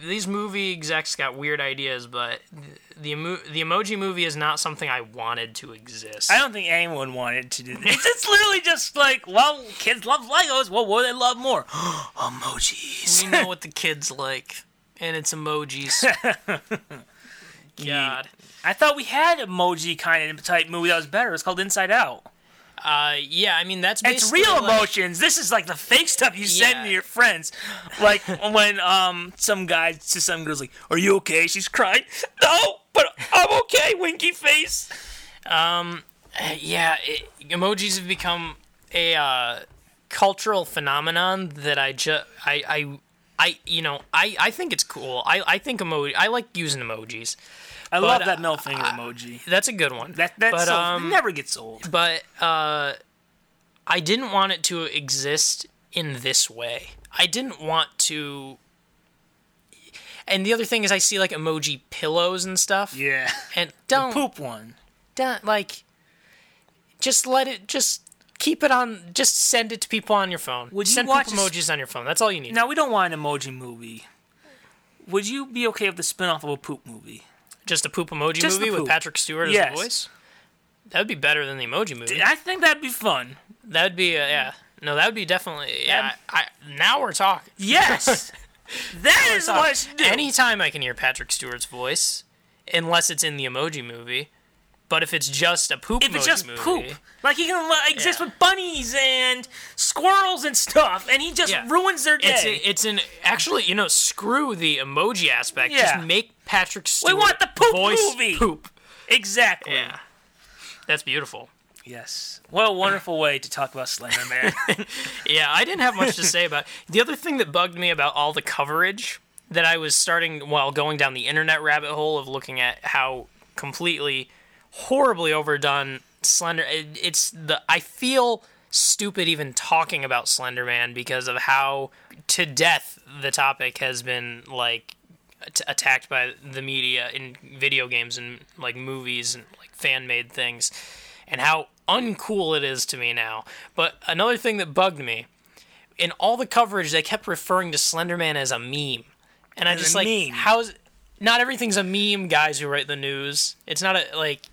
these movie execs got weird ideas, but the emo- the emoji movie is not something I wanted to exist. I don't think anyone wanted to do this. It's, it's literally just like, well, kids love Legos. Well, what do they love more? Emojis. we know what the kids like, and it's emojis. God. I thought we had emoji kind of type movie that was better. It's called Inside Out. Uh, yeah, I mean that's It's real like- emotions. This is like the fake stuff you send to your friends. Like when um some guy to some girl's like, "Are you okay?" She's crying. No, but I'm okay. Winky face. Um, yeah, it, emojis have become a uh, cultural phenomenon that I just I I. I you know I, I think it's cool. I, I think emoji I like using emojis. I love that middle finger emoji. That's a good one. That that's but, so, um, never gets old. but uh, I didn't want it to exist in this way. I didn't want to. And the other thing is, I see like emoji pillows and stuff. Yeah. And don't Poop one. don't like. Just let it. Just keep it on. Just send it to people on your phone. Would you send watch poop a emojis on your phone? That's all you need. Now we don't want an emoji movie. Would you be okay with the spin-off of a poop movie? Just a poop emoji Just the movie with. Patrick Stewart as Yes. the voice. That would be better than the emoji movie. I think that'd be fun. That would be uh, yeah. No, that would be definitely yeah. I, I, now we're talking. Yes. that is what I should do. Anytime I can hear Patrick Stewart's voice, unless it's in the Emoji Movie, But if it's just a poop, movie. if it's just movie, poop, like he can like, exist Yeah. with bunnies and squirrels and stuff, and he just Yeah. ruins their day. It's a, it's an actually you know screw the emoji aspect. Yeah. Just make Patrick Stewart We want the poop voice movie. Poop. exactly. Yeah, that's beautiful. Yes. What a wonderful way to talk about Slender Man. Yeah, I didn't have much to say about. The other thing that bugged me about all the coverage that I was starting while going down the internet rabbit hole of looking at how completely horribly overdone Slender. It, it's the I feel stupid even talking about Slender Man because of how to death the topic has been like at- attacked by the media in video games and like movies and like fan made things and how uncool it is to me now. But another thing that bugged me in all the coverage, they kept referring to Slenderman as a meme, and I just like meme. how's not everything's a meme, guys who write the news. It's not a like.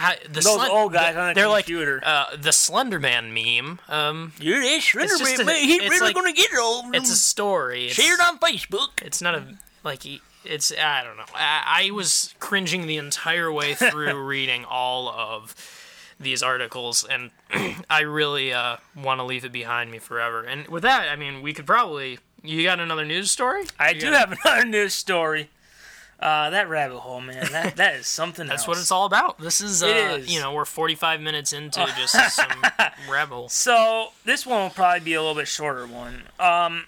How, the Those old guys on a they're computer. like uh, the Slenderman meme. Um, You're a Slender Man. a- man. He it's really like- gonna get it all. it's a story. It's, Share it on Facebook. it's not a like it's I don't know. I, I was cringing the entire way through reading all of these articles, and I really uh, want to leave it behind me forever. And with that, I mean, we could probably. You got another news story? I You do got- have another news story. Uh, that rabbit hole, man. That that is something That's else. what it's all about. This is, uh, is. you know, we're 45 minutes into just some rebel. So this one will probably be a little bit shorter one. Um,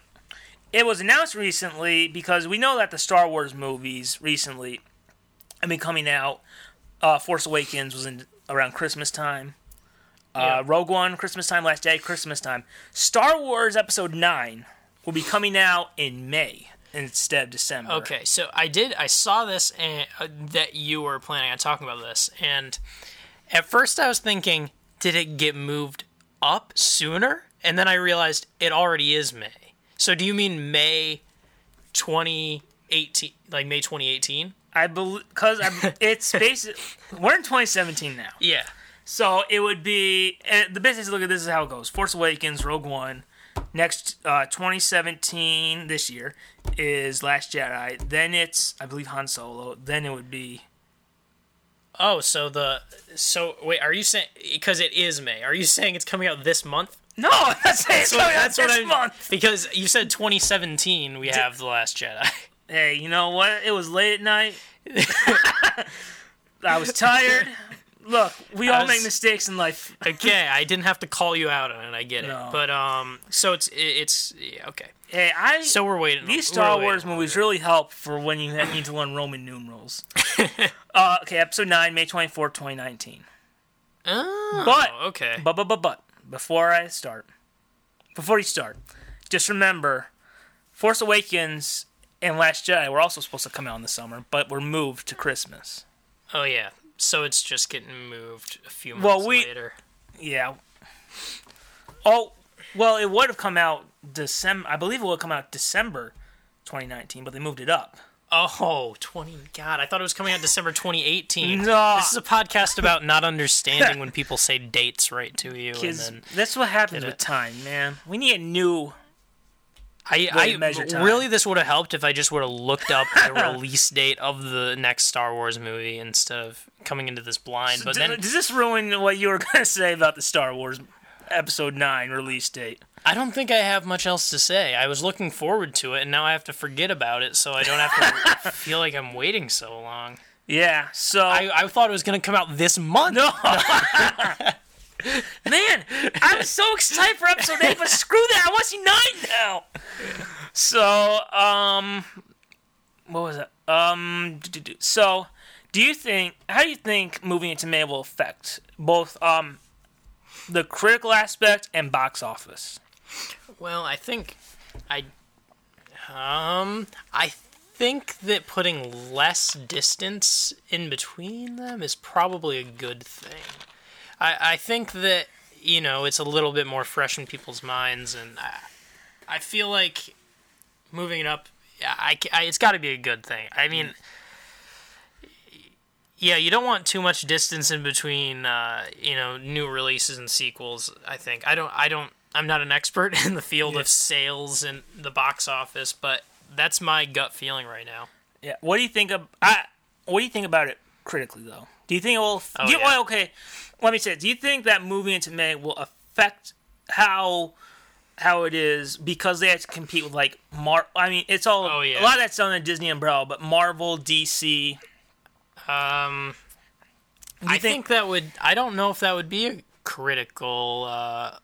it was announced recently because we know that the Star Wars movies recently have been coming out. Uh, Force Awakens was in around Christmas time. Uh, Yeah. Rogue One, Christmas time. Last Jedi, Christmas time. Star Wars Episode Nine will be coming out in May instead of December. Okay, so I did. I saw this and uh, that you were planning on talking about this, and at first I was thinking, did it get moved up sooner? And then I realized it already is May. So do you mean May 2018, like May 2018? I believe because it's basically We're in 2017 now. Yeah. So it would be the business. Look at this is how it goes: Force Awakens, Rogue One. Next, uh, 2017 this year is Last Jedi. Then it's I believe Han Solo. Then it would be Oh, so the so wait, are you saying because it is May? Are you saying it's coming out this month? no. That's, that's what, that's what this I month. because you said 2017 we have the Last Jedi. Hey, you know what? It was late at night. I was tired. Look, we all was- make mistakes in life. okay, I didn't have to call you out on it. I get No. it. But um, so it's it, it's yeah, okay. Hey, I So we're waiting. These Star. Wars movies really help for when you need to learn Roman numerals. uh, okay, episode 9, May 24, 2019. Oh, But- okay. But, but, but, but, before I start, before you start, just remember Force Awakens and Last Jedi were also supposed to come out in the summer, but were moved to Christmas. oh yeah. So it's just getting moved a few months Well, we- later. Yeah. Oh, well, it would have come out December. I believe it would have come out December 2019, but they moved it up. Oh, 20. God, I thought it was coming out December 2018. No. This is a podcast about not understanding when people say dates right to you. Then that's what happens with it. time, man. We need a new I, I measure time. really this would have helped if I just would have looked up the release date of the next Star Wars movie instead of coming into this blind. But then does this ruin what you were going to say about the Star Wars Episode Nine release date? I don't think I have much else to say. I was looking forward to it, and now I have to forget about it, so I don't have to feel like I'm waiting so long. Yeah. So I, I thought it was going to come out this month. no, man, I was so excited for Episode Eight, but screw that, I want to see nine now. So, um, what was it? Um, so, do you think? How do you think moving into May will affect both um the critical aspect and box office? Well, I think I um I think that putting less distance in between them is probably a good thing. I I think that you know it's a little bit more fresh in people's minds, and I, I feel like moving it up. yeah, I, I it's got to be a good thing. I mean. Yeah, you don't want too much distance in between, uh, you know, new releases and sequels. I think I don't. I don't. I'm not an expert in the field Yeah. of sales and the box office, but that's my gut feeling right now. Yeah. What do you think of? I. What do you think about it critically, though? Do you think it will? Oh, you, yeah. well, okay, let me say. Do you think that moving into May will affect how how it is because they have to compete with like Mar? I mean, it's all Oh, yeah. a lot of that's done in Disney umbrella, but Marvel, DC. Um, I think, that would. I don't know if that would be a critical. Uh,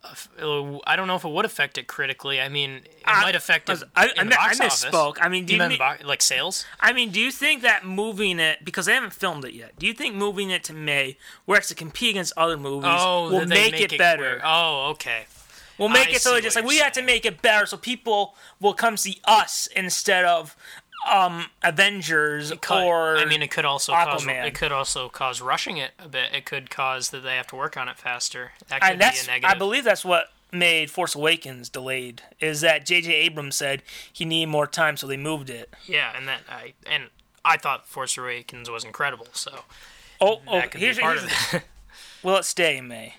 I don't know if it would affect it critically. I mean, it I- might affect it I, I, I box office. misspoke. I mean, do You you, bo- like sales? I mean, do you think that moving it because they haven't filmed it yet? Do you think moving it to May, where it has to compete against other movies, Oh, will they make, it, better? quick. Oh, okay. We'll make it so it's just like we have to make it better, so people will come see us instead of um Avengers Cut- or I mean, it could also cause Aquaman. it could also cause rushing it a bit. It could cause that they have to work on it faster. That could and that's be a negative. I believe that's what made Force Awakens delayed. Is that J.J. Abrams said he needed more time, so they moved it. Yeah, and that I and I thought Force Awakens was incredible. So Oh, oh could here's, be part here's of it. will it stay in May?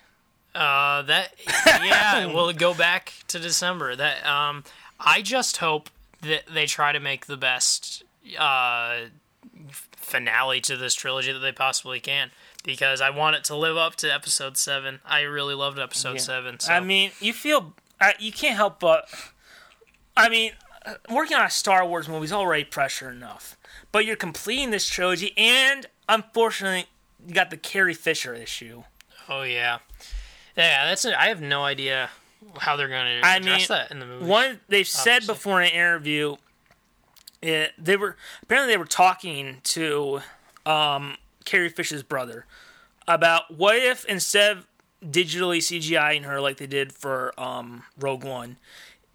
Uh, that yeah, will it go back to December? That um, I just hope that they try to make the best uh finale to this trilogy that they possibly can because I want it to live up to Episode Seven. I really loved Episode Seven. So. I mean, you feel uh, you can't help but. I mean, uh, working on a Star Wars movie is already pressure enough, but you're completing this trilogy, and unfortunately, you got the Carrie Fisher issue. oh yeah, yeah. That's it. I have no idea how they're going to I address mean, that in the movie. One they've said before in an interview, it, they were apparently they were talking to um, Carrie Fisher's brother about what if instead of digitally CGIing her like they did for um, Rogue One,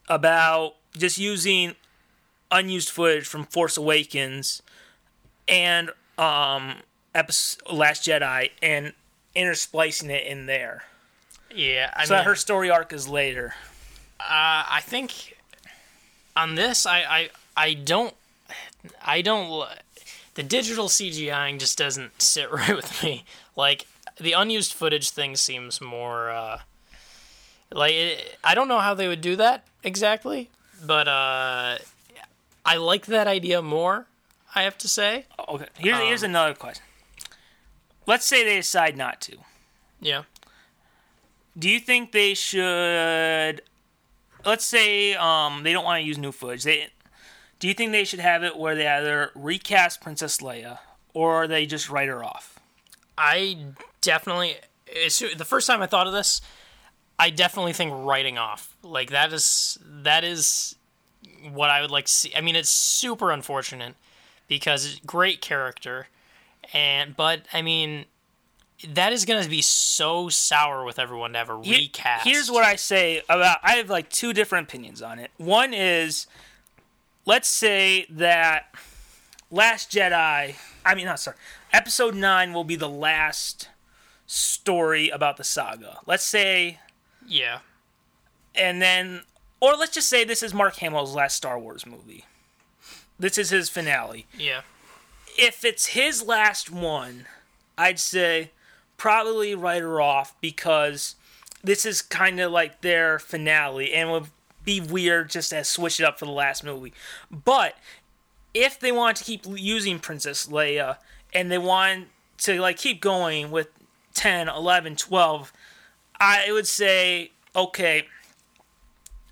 about just using unused footage from Force Awakens and um, episode, Last Jedi and intersplicing it in there. Yeah, I So mean, her story arc is later. Uh, I think on this, I, I, I don't, I don't. The digital CGIing just doesn't sit right with me. Like the unused footage thing seems more. Uh, like it, I don't know how they would do that exactly, but uh, I like that idea more. I have to say. Okay, here's, here's Um, another question. Let's say they decide not to. Yeah. Do you think they should? Let's say um, they don't want to use new footage. They, do you think they should have it where they either recast Princess Leia or they just write her off? I definitely. The first time I thought of this, I definitely think writing off. Like that is that is what I would like to see. I mean, it's super unfortunate because it's great character, and but I mean, that is going to be so sour with everyone to have a Here- recast. Here's what I say about. I have like two different opinions on it. One is, let's say that Last Jedi. I mean, not sorry. Episode nine will be the last story about the saga. Let's say, Yeah. and then, or let's just say this is Mark Hamill's last Star Wars movie. This is his finale. Yeah. If it's his last one, I'd say probably write her off because this is kind of like their finale and would be weird just to switch it up for the last movie. But if they want to keep using Princess Leia and they want to like keep going with 10, 11, 12, I would say okay,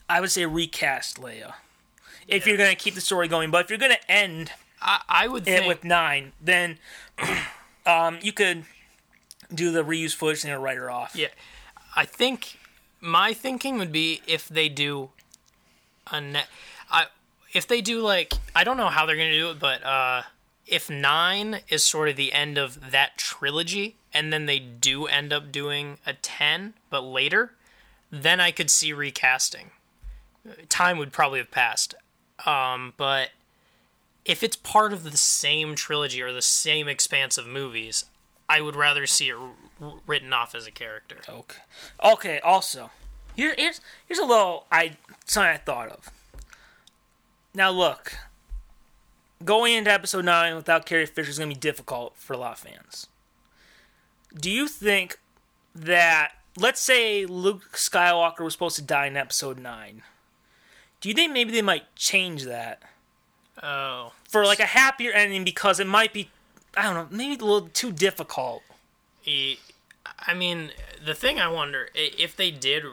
I would say recast Leia. If Yeah. you're going to keep the story going, but if you're going to end I, I would it think. with nine, then um, you could do the reuse footage and write her off. Yeah, I think my thinking would be if they do a net, I if they do like I don't know how they're gonna do it, but uh, if nine is sort of the end of that trilogy, and then they do end up doing a ten, but later, then I could see recasting. Time would probably have passed, um, but if it's part of the same trilogy or the same expanse of movies, I would rather see it r- written off as a character. Okay. Okay. Also, here, here's here's a little I something I thought of. Now look, going into episode nine without Carrie Fisher is going to be difficult for a lot of fans. Do you think that let's say Luke Skywalker was supposed to die in episode nine? Do you think maybe they might change that? Oh, for like a happier ending because it might be I don't know maybe a little too difficult. I mean, the thing I wonder if they did.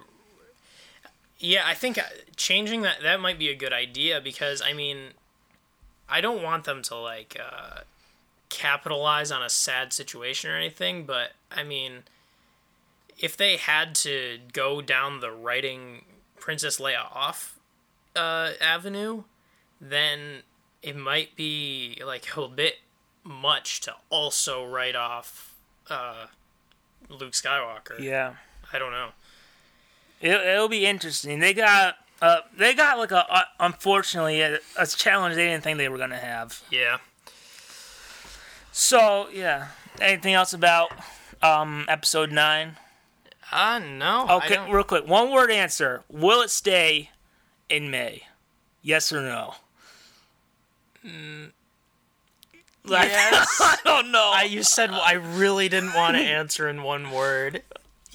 Yeah, I think uh, changing that that might be a good idea because I mean, I don't want them to like uh, capitalize on a sad situation or anything, but I mean, if they had to go down the writing Princess Leia off uh, avenue, then it might be like a bit much to also write off uh, Luke Skywalker. Yeah. I don't know. It, it'll be interesting. They got uh, they got like a uh, unfortunately a, a challenge they didn't think they were gonna have. Yeah. So yeah. Anything else about um episode nine? Uh no. Okay, real quick, one word answer: Will it stay in May? Yes or no? Like, Yes. I don't know. I, you said I really didn't want to answer in one word.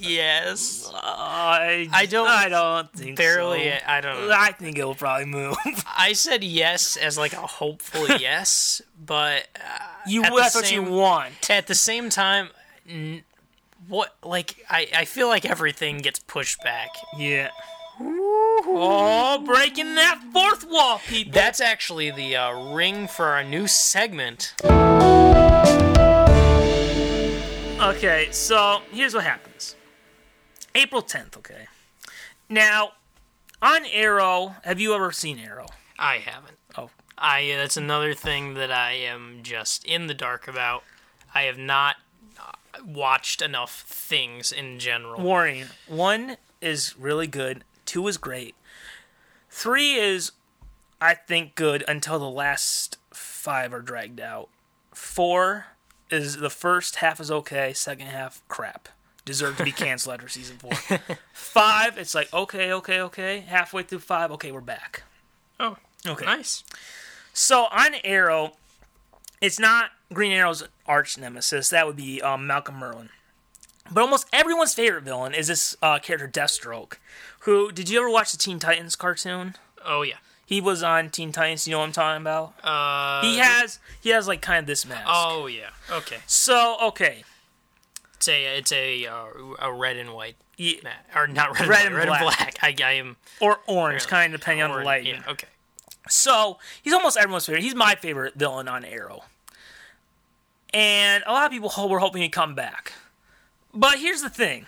Yes. I, I don't- I don't think Barely. So. I don't know. I think it will probably move. I said yes as like a hopeful yes, but uh, You At the that's what you want. at the same time, n- what like I I feel like everything gets pushed back. Yeah. Oh, breaking that fourth wall, people. That's actually the uh, ring for our new segment. Okay, so here's what happens. April 10th, okay. Now, on Arrow, have you ever seen Arrow? I haven't. Oh. I that's another thing that I am just in the dark about. I have not uh, watched enough things in general. Warning. One is really good. Two is great. Three is, I think, good until the last five are dragged out. Four is the first half is okay, second half crap. Deserve to be canceled after season four. Five, it's like okay, okay, okay. Halfway through five, okay, we're back. Oh, Okay. nice. So on Arrow, it's not Green Arrow's arch nemesis. That would be um, Malcolm Merlyn. But almost everyone's favorite villain is this uh, character Deathstroke. Who did you ever watch the Teen Titans cartoon? Oh yeah. He was on Teen Titans. You know what I'm talking about? Uh, he has he has like kind of this mask. Oh yeah. Okay. So okay, It's a it's a uh, a red and white Ye- ma- or not red, Red and, and red black. and black. I, I am or orange, kind of depending on the light. Yeah. Okay. So he's almost everyone's favorite. He's my favorite villain on Arrow. And a lot of people were hoping he'd come back. But here's the thing.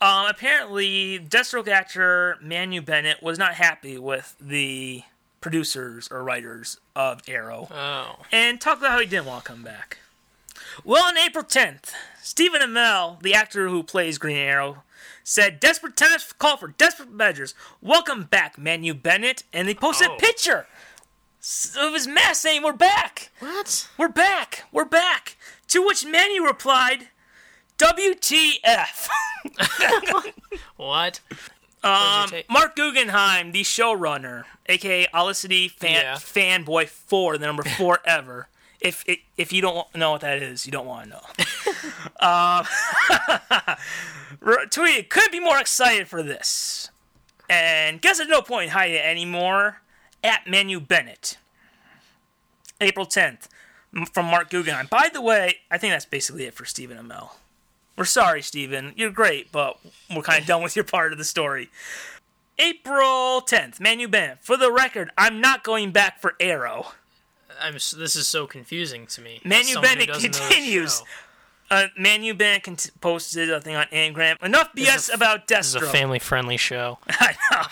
Um, apparently, Deathstroke actor Manu Bennett was not happy with the producers or writers of Arrow Oh. and talked about how he didn't want to come back. Well, on April 10th, Stephen Amell, the actor who plays Green Arrow, said, Desperate times call for desperate measures. Welcome back, Manu Bennett. And they posted Oh. a picture of his mask saying, We're back! What? We're back! We're back! To which Manu replied, WTF! What? Um? Mark Guggenheim, the showrunner, aka Olicity fan, Yeah. fanboy four, the number four ever. If if if you don't know what that is, you don't want to know. um, tweeted, couldn't be more excited for this, and guess there's no point in hiding it anymore. At Manu Bennett, April tenth, from Mark Guggenheim. By the way, I think that's basically it for Stephen Amell. We're sorry, Stephen. You're great, but we're kind of done with your part of the story. April 10th, Manu Bennett. For the record, I'm not going back for Arrow. I'm. This is so confusing to me. Manu Bennett doesn't know the continues. Uh, Manu Bennett posted a thing on Instagram. Enough BS a- about This is a family-friendly show. I know.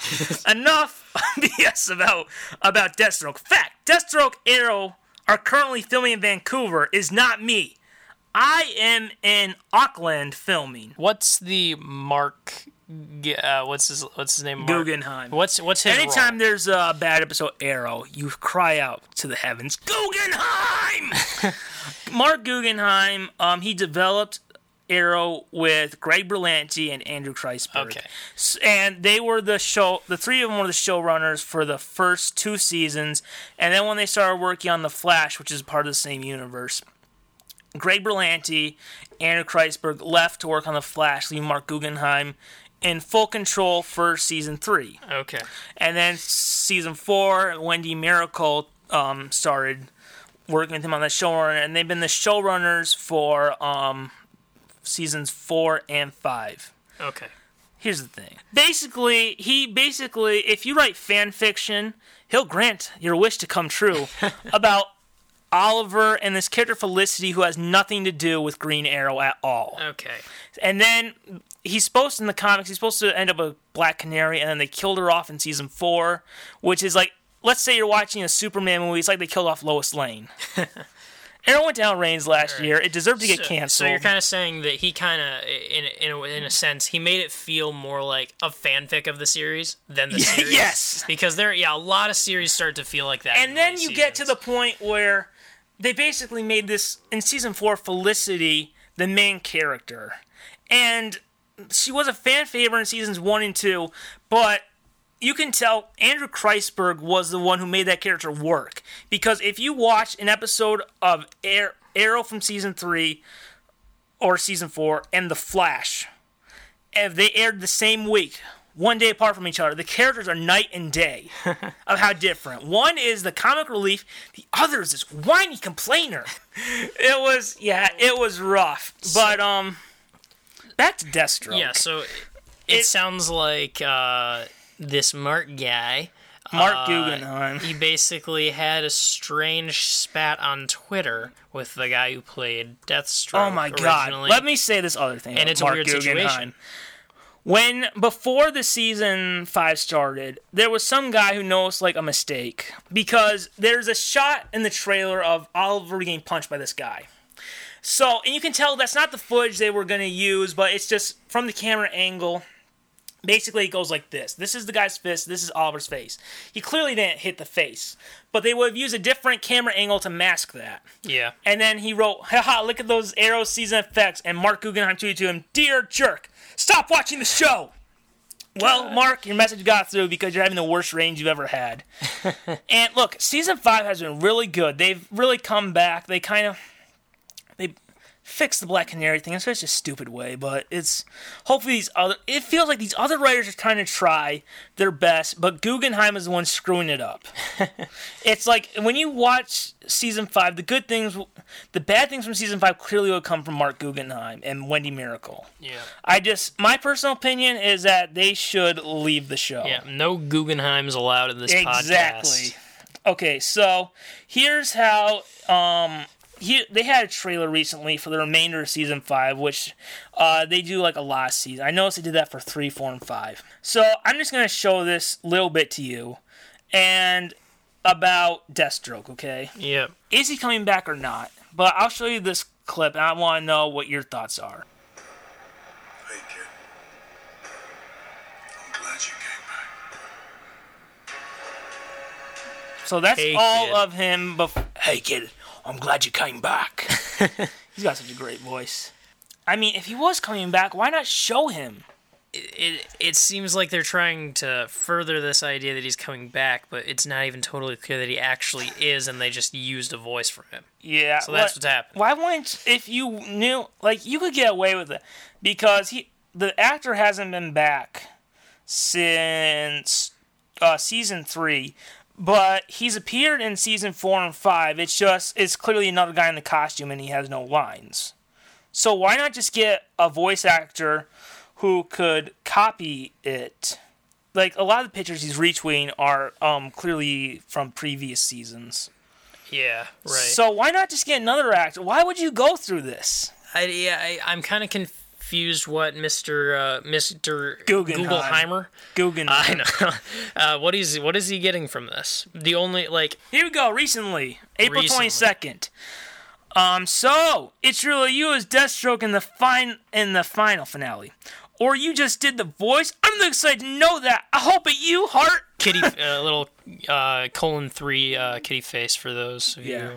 Enough BS about about Deathstroke. Fact: Deathstroke Arrow are currently filming in Vancouver. Is not me. I am in Auckland filming. What's the Mark? Uh, what's his What's his name? Mark? Guggenheim. What's What's his Anytime role? there's a bad episode Arrow, you cry out to the heavens, Guggenheim! Mark Guggenheim, um, he developed Arrow with Greg Berlanti and Andrew Kreisberg. Okay. And they were the show, the three of them were the showrunners for the first two seasons. And then when they started working on The Flash, which is part of the same universe, Greg Berlanti, Andrew Kreisberg left to work on The Flash, leaving Mark Guggenheim in full control for season three. Okay. And then season four, Wendy Mericle um, started working with him on the showrunner, and they've been the showrunners for um, seasons four and five. Okay. Here's the thing. Basically, he basically, if you write fan fiction, he'll grant your wish to come true about Oliver and this character Felicity who has nothing to do with Green Arrow at all. Okay. And then he's supposed in the comics, he's supposed to end up with Black Canary, and then they killed her off in season four, which is like, let's say you're watching a Superman movie, it's like they killed off Lois Lane. Arrow went down reigns last year. It deserved to get So- canceled. So you're kind of saying that he kind of, in in a, in a sense, he made it feel more like a fanfic of the series than the series. yes. Because there, yeah, a lot of series start to feel like that. and then you get to the point where they basically made this in season four felicity the main character. And she was a fan favorite in seasons one and two but you can tell andrew kreisberg was the one who made that character work. Because if you watch an episode of Ar- arrow from season three or season four and the flash if they aired the same week one day apart from each other the characters are night and day of how different one is the comic relief the other is this whiny complainer it was yeah it was rough but um back to deathstroke Yeah, so it, It- sounds like uh, this Mark guy. mark uh, guggenheim He basically had a strange spat on Twitter with the guy who played Deathstroke. oh my god originally. let me say this other thing And about it's a mark weird guggenheim situation. When before the season five started, there was some guy who noticed like a mistake because there's a shot in the trailer of Oliver getting punched by this guy. So, and you can tell that's not the footage they were gonna use, but it's just from the camera angle. Basically, it goes like this. This is the guy's fist. This is Oliver's face. He clearly didn't hit the face, but they would have used a different camera angle to mask that. Yeah. And then he wrote, haha, look at those Arrow season effects. And Mark Guggenheim tweeted to him, Dear jerk, stop watching the show. Well, uh, Mark, your message got through because you're having the worst range you've ever had. and look, season five has been really good. They've really come back. They kind of fixed the Black Canary thing in such a stupid way, but it's hopefully these other. It feels like these other writers are trying to try their best, but Guggenheim is the one screwing it up. it's like when you watch season five, the good things, the bad things from season five clearly will come from Mark Guggenheim and Wendy Mericle. Yeah. I just, my personal opinion is that they should leave the show. Yeah. No Guggenheims allowed in this Exactly. podcast. Okay, so here's how um he, they had a trailer recently for the remainder of season five, which uh, they do like a last season. I noticed they did that for three, four, and five. So I'm just gonna show this little bit to you, and about Deathstroke. Okay, Yep. is he coming back or not? But I'll show you this clip, and I want to know what your thoughts are. Hey, kid. I'm glad you came back. So that's Hey, all kid. of him. Bef- hey, kid, I'm glad you came back. He's got such a great voice. I mean, if he was coming back, why not show him? It it seems like they're trying to further this idea that he's coming back, but it's not even totally clear that he actually is, and they just used a voice for him. Yeah. So that's what- what's happening. Why wouldn't if you knew like you could get away with it because he the actor hasn't been back since uh, season three, but he's appeared in season four and five. It's just it's clearly another guy in the costume and he has no lines. So why not just get a voice actor who could copy it? Like a lot of the pictures he's retweeting are um, clearly from previous seasons. Yeah. Right. So why not just get another actor? Why would you go through this? I, yeah, I, I'm kind of confused what Mr. Uh, Mr. Guggenheim. Guggenheimer. Guggenheim. I know. Uh, what is what is he getting from this? The only like Here we go. Recently, April twenty second. Um. So it's really you as Deathstroke in the fine in the final finale, or you just did the voice. I'm excited to know that. I hope it you heart. kitty, uh, little uh, colon three uh, kitty face for those of Yeah.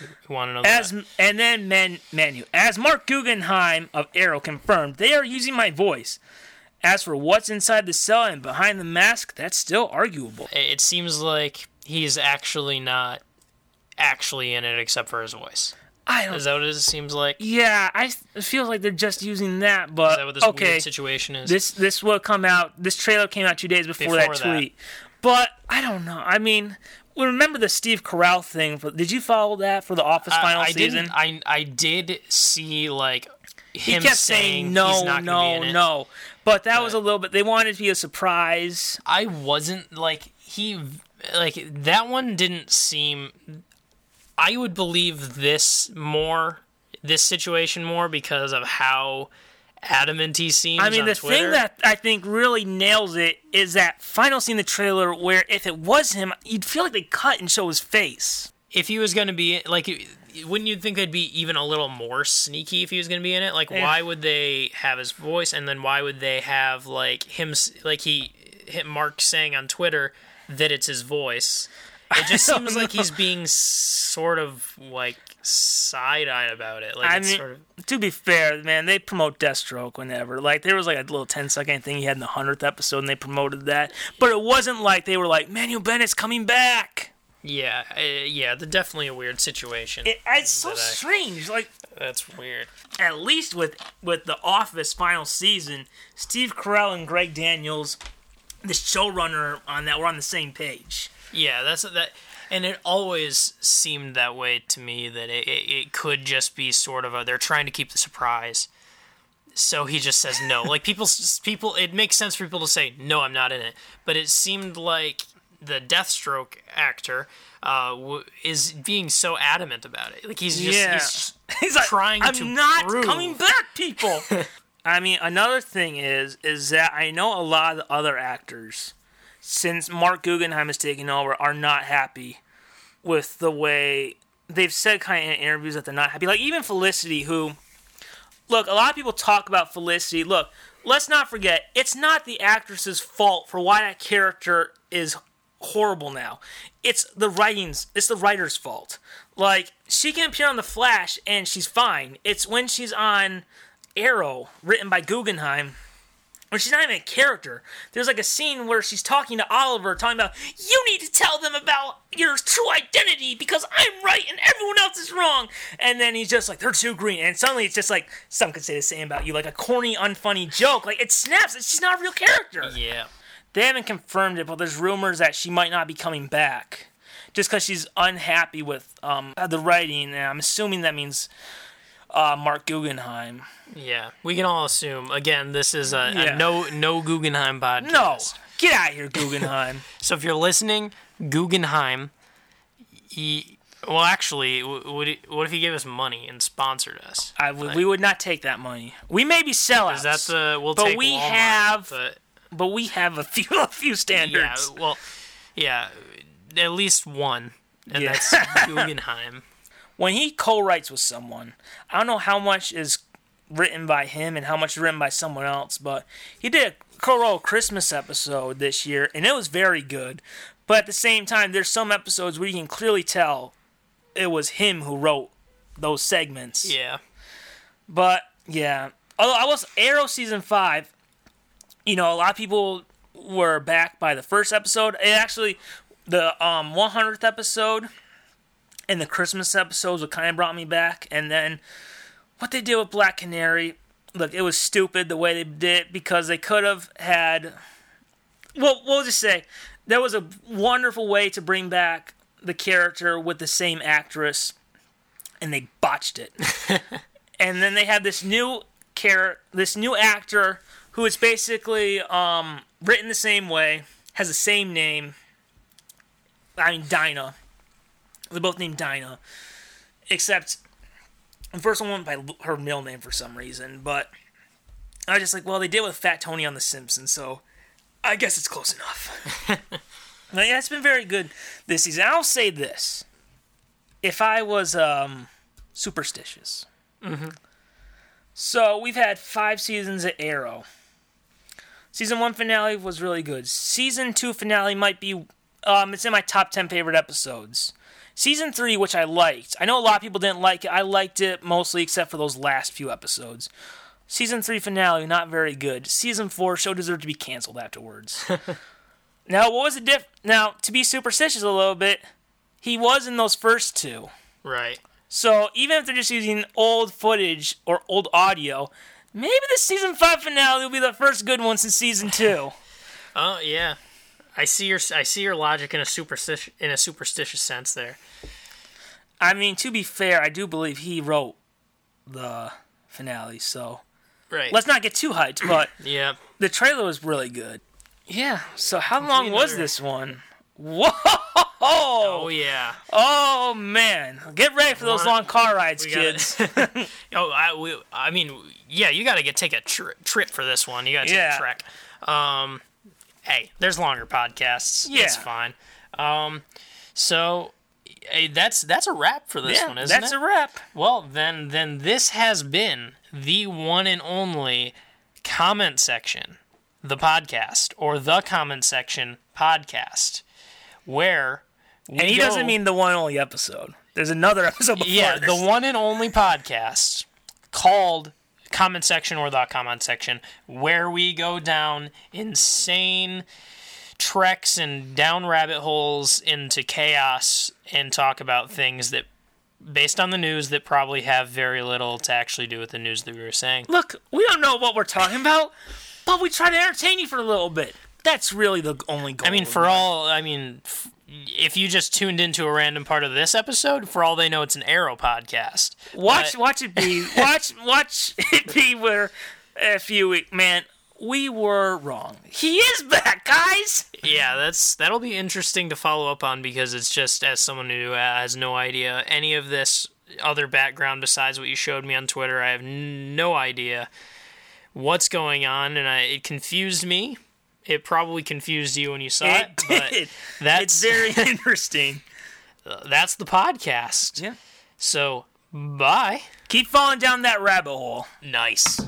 you who want to know As that. and then men menu as Mark Guggenheim of Arrow confirmed, they are using my voice. As for what's inside the cell and behind the mask, that's still arguable. It seems like he's actually not actually in it except for his voice. I don't Is that what it seems like? Yeah, I it feels like they're just using that, but that what this okay. weird situation is? This this will come out. This trailer came out two days before, Before that that. tweet, but I don't know. I mean, remember the Steve Carell thing? For, did you follow that for the Office I- final I, season? I I did see like he kept saying no, not gonna be no, no. But that was a little bit. They wanted to be a surprise. I wasn't like he like that one didn't seem I would believe this more this situation more because of how adamant he seems I mean, the Twitter. thing that I think really nails it is that final scene in the trailer where if it was him, you'd feel like they cut and show his face. if he was going to be like wouldn't you think they'd be even a little more sneaky if he was going to be in it like Yeah. why would they have his voice and then why would they have like him like he hit mark saying on twitter that it's his voice it just seems like he's being sort of like side-eyed about it like I it's mean, sort of to be fair, man, they promote Deathstroke whenever. Like, there was like a little 10 second thing he had in the 100th episode, and they promoted that. But it wasn't like they were like, Manu Bennett's coming back. yeah uh, yeah the definitely a weird situation It, it's so I- strange. Like, that's weird at least with with the Office final season, Steve Carell and Greg Daniels, the showrunner on that, were on the same page. Yeah, that's that, and it always seemed that way to me that it, it, it could just be sort of a they're trying to keep the surprise. So he just says no. Like people, people, it makes sense for people to say no, I'm not in it. But it seemed like the Deathstroke actor uh, w- is being so adamant about it. Like he's just Yeah. he's He's like, trying I'm to not prove." coming back, people. I mean, another thing is is that I know a lot of the other actors, since Mark Guggenheim has taken over, are not happy with the way they've said kind of in interviews that they're not happy. Like even Felicity, who look, a lot of people talk about Felicity. Look, let's not forget, it's not the actress's fault for why that character is horrible now. It's the writings, it's the writer's fault. Like, she can appear on The Flash and she's fine. It's when she's on Arrow, written by Guggenheim, where she's not even a character. There's like a scene where she's talking to Oliver, talking about, you need to tell them about your true identity because I'm right and everyone else is wrong. And then he's just like, they're too green. And suddenly it's just like, some could say the same about you, like a corny, unfunny joke. Like, it snaps. She's not a real character. Yeah, They haven't confirmed it, but there's rumors that she might not be coming back. Just because she's unhappy with um, the writing, and I'm assuming that means uh, Mark Guggenheim. yeah. We can all assume. Again, this is a, Yeah. a no no Guggenheim podcast. No, get out of here, Guggenheim. So if you're listening, Guggenheim, he, well, actually, would he, what if he gave us money and sponsored us? I would, we would not take that money. We may be sellouts, Is that the we'll But take we Walmart, have- but but we have a few a few standards. yeah, well, yeah, at least one, and Yeah. that's Guggenheim. When he co-writes with someone, I don't know how much is written by him and how much is written by someone else, but he did a co-wrote Christmas episode this year, and it was very good. But at the same time, there's some episodes where you can clearly tell it was him who wrote those segments. Yeah, But yeah, although I was Arrow season five, you know, a lot of people were back by the first episode. It actually, the um 100th episode and the Christmas episodes what kind of brought me back. And then what they did with Black Canary, look, it was stupid the way they did it because they could have had. Well, we'll just say there was a wonderful way to bring back the character with the same actress, and they botched it and then they had this new char- this new actor who is basically um, written the same way, has the same name. I mean, Dinah. They're both named Dinah, except the first one went by her middle name for some reason. But I was just like, well, they did with Fat Tony on The Simpsons, so I guess it's close enough. yeah, it's been very good this season. I'll say this: if I was um, superstitious. So we've had five seasons at Arrow. Season one finale was really good. Season two finale might be, um, it's in my top ten favorite episodes. Season three, which I liked, I know a lot of people didn't like it. I liked it mostly, except for those last few episodes. Season three finale, not very good. Season four, show deserved to be canceled afterwards. now, what was the diff? Now, to be superstitious a little bit, he was in those first two. right. So even if they're just using old footage or old audio, maybe the season five finale will be the first good one since season two. Oh yeah, I see your I see your logic in a superstitious in a superstitious sense there. I mean, to be fair, I do believe he wrote the finale, so Right. let's not get too hyped. But yeah. the trailer was really good. Yeah. So how long was another- this one? Whoa! Oh yeah. Oh man, get ready for those long car rides, kids. gotta- oh, I, we, I mean, yeah, you got to get take a tri- trip for this one. You got to take Yeah. a trek. Um, hey, there's longer podcasts. Yeah. it's fine. Um, so hey, that's that's a wrap for this yeah, one, isn't that's it? That's a wrap. well, then then this has been the one and only comment section, the podcast or the comment section podcast, where we And he go- doesn't mean the one only episode. There's another episode before yeah, this. the one and only podcast called comment section or the comment section where we go down insane treks and down rabbit holes into chaos and talk about things that based on the news that probably have very little to actually do with the news that we were saying. Look, we don't know what we're talking about, but we try to entertain you for a little bit. That's really the only goal. I mean, for all, I mean, f- if you just tuned into a random part of this episode, for all they know, it's an Arrow podcast. watch, But- watch it be, watch, watch it be where a few week, man. We were wrong. He is back, guys. Yeah, that's that'll be interesting to follow up on because it's just as someone who has no idea any of this other background besides what you showed me on Twitter, I have no idea what's going on, and I, it confused me. It probably confused you when you saw it, It but that's It's very interesting. that's the podcast. Yeah. So bye. Keep falling down that rabbit hole. Nice.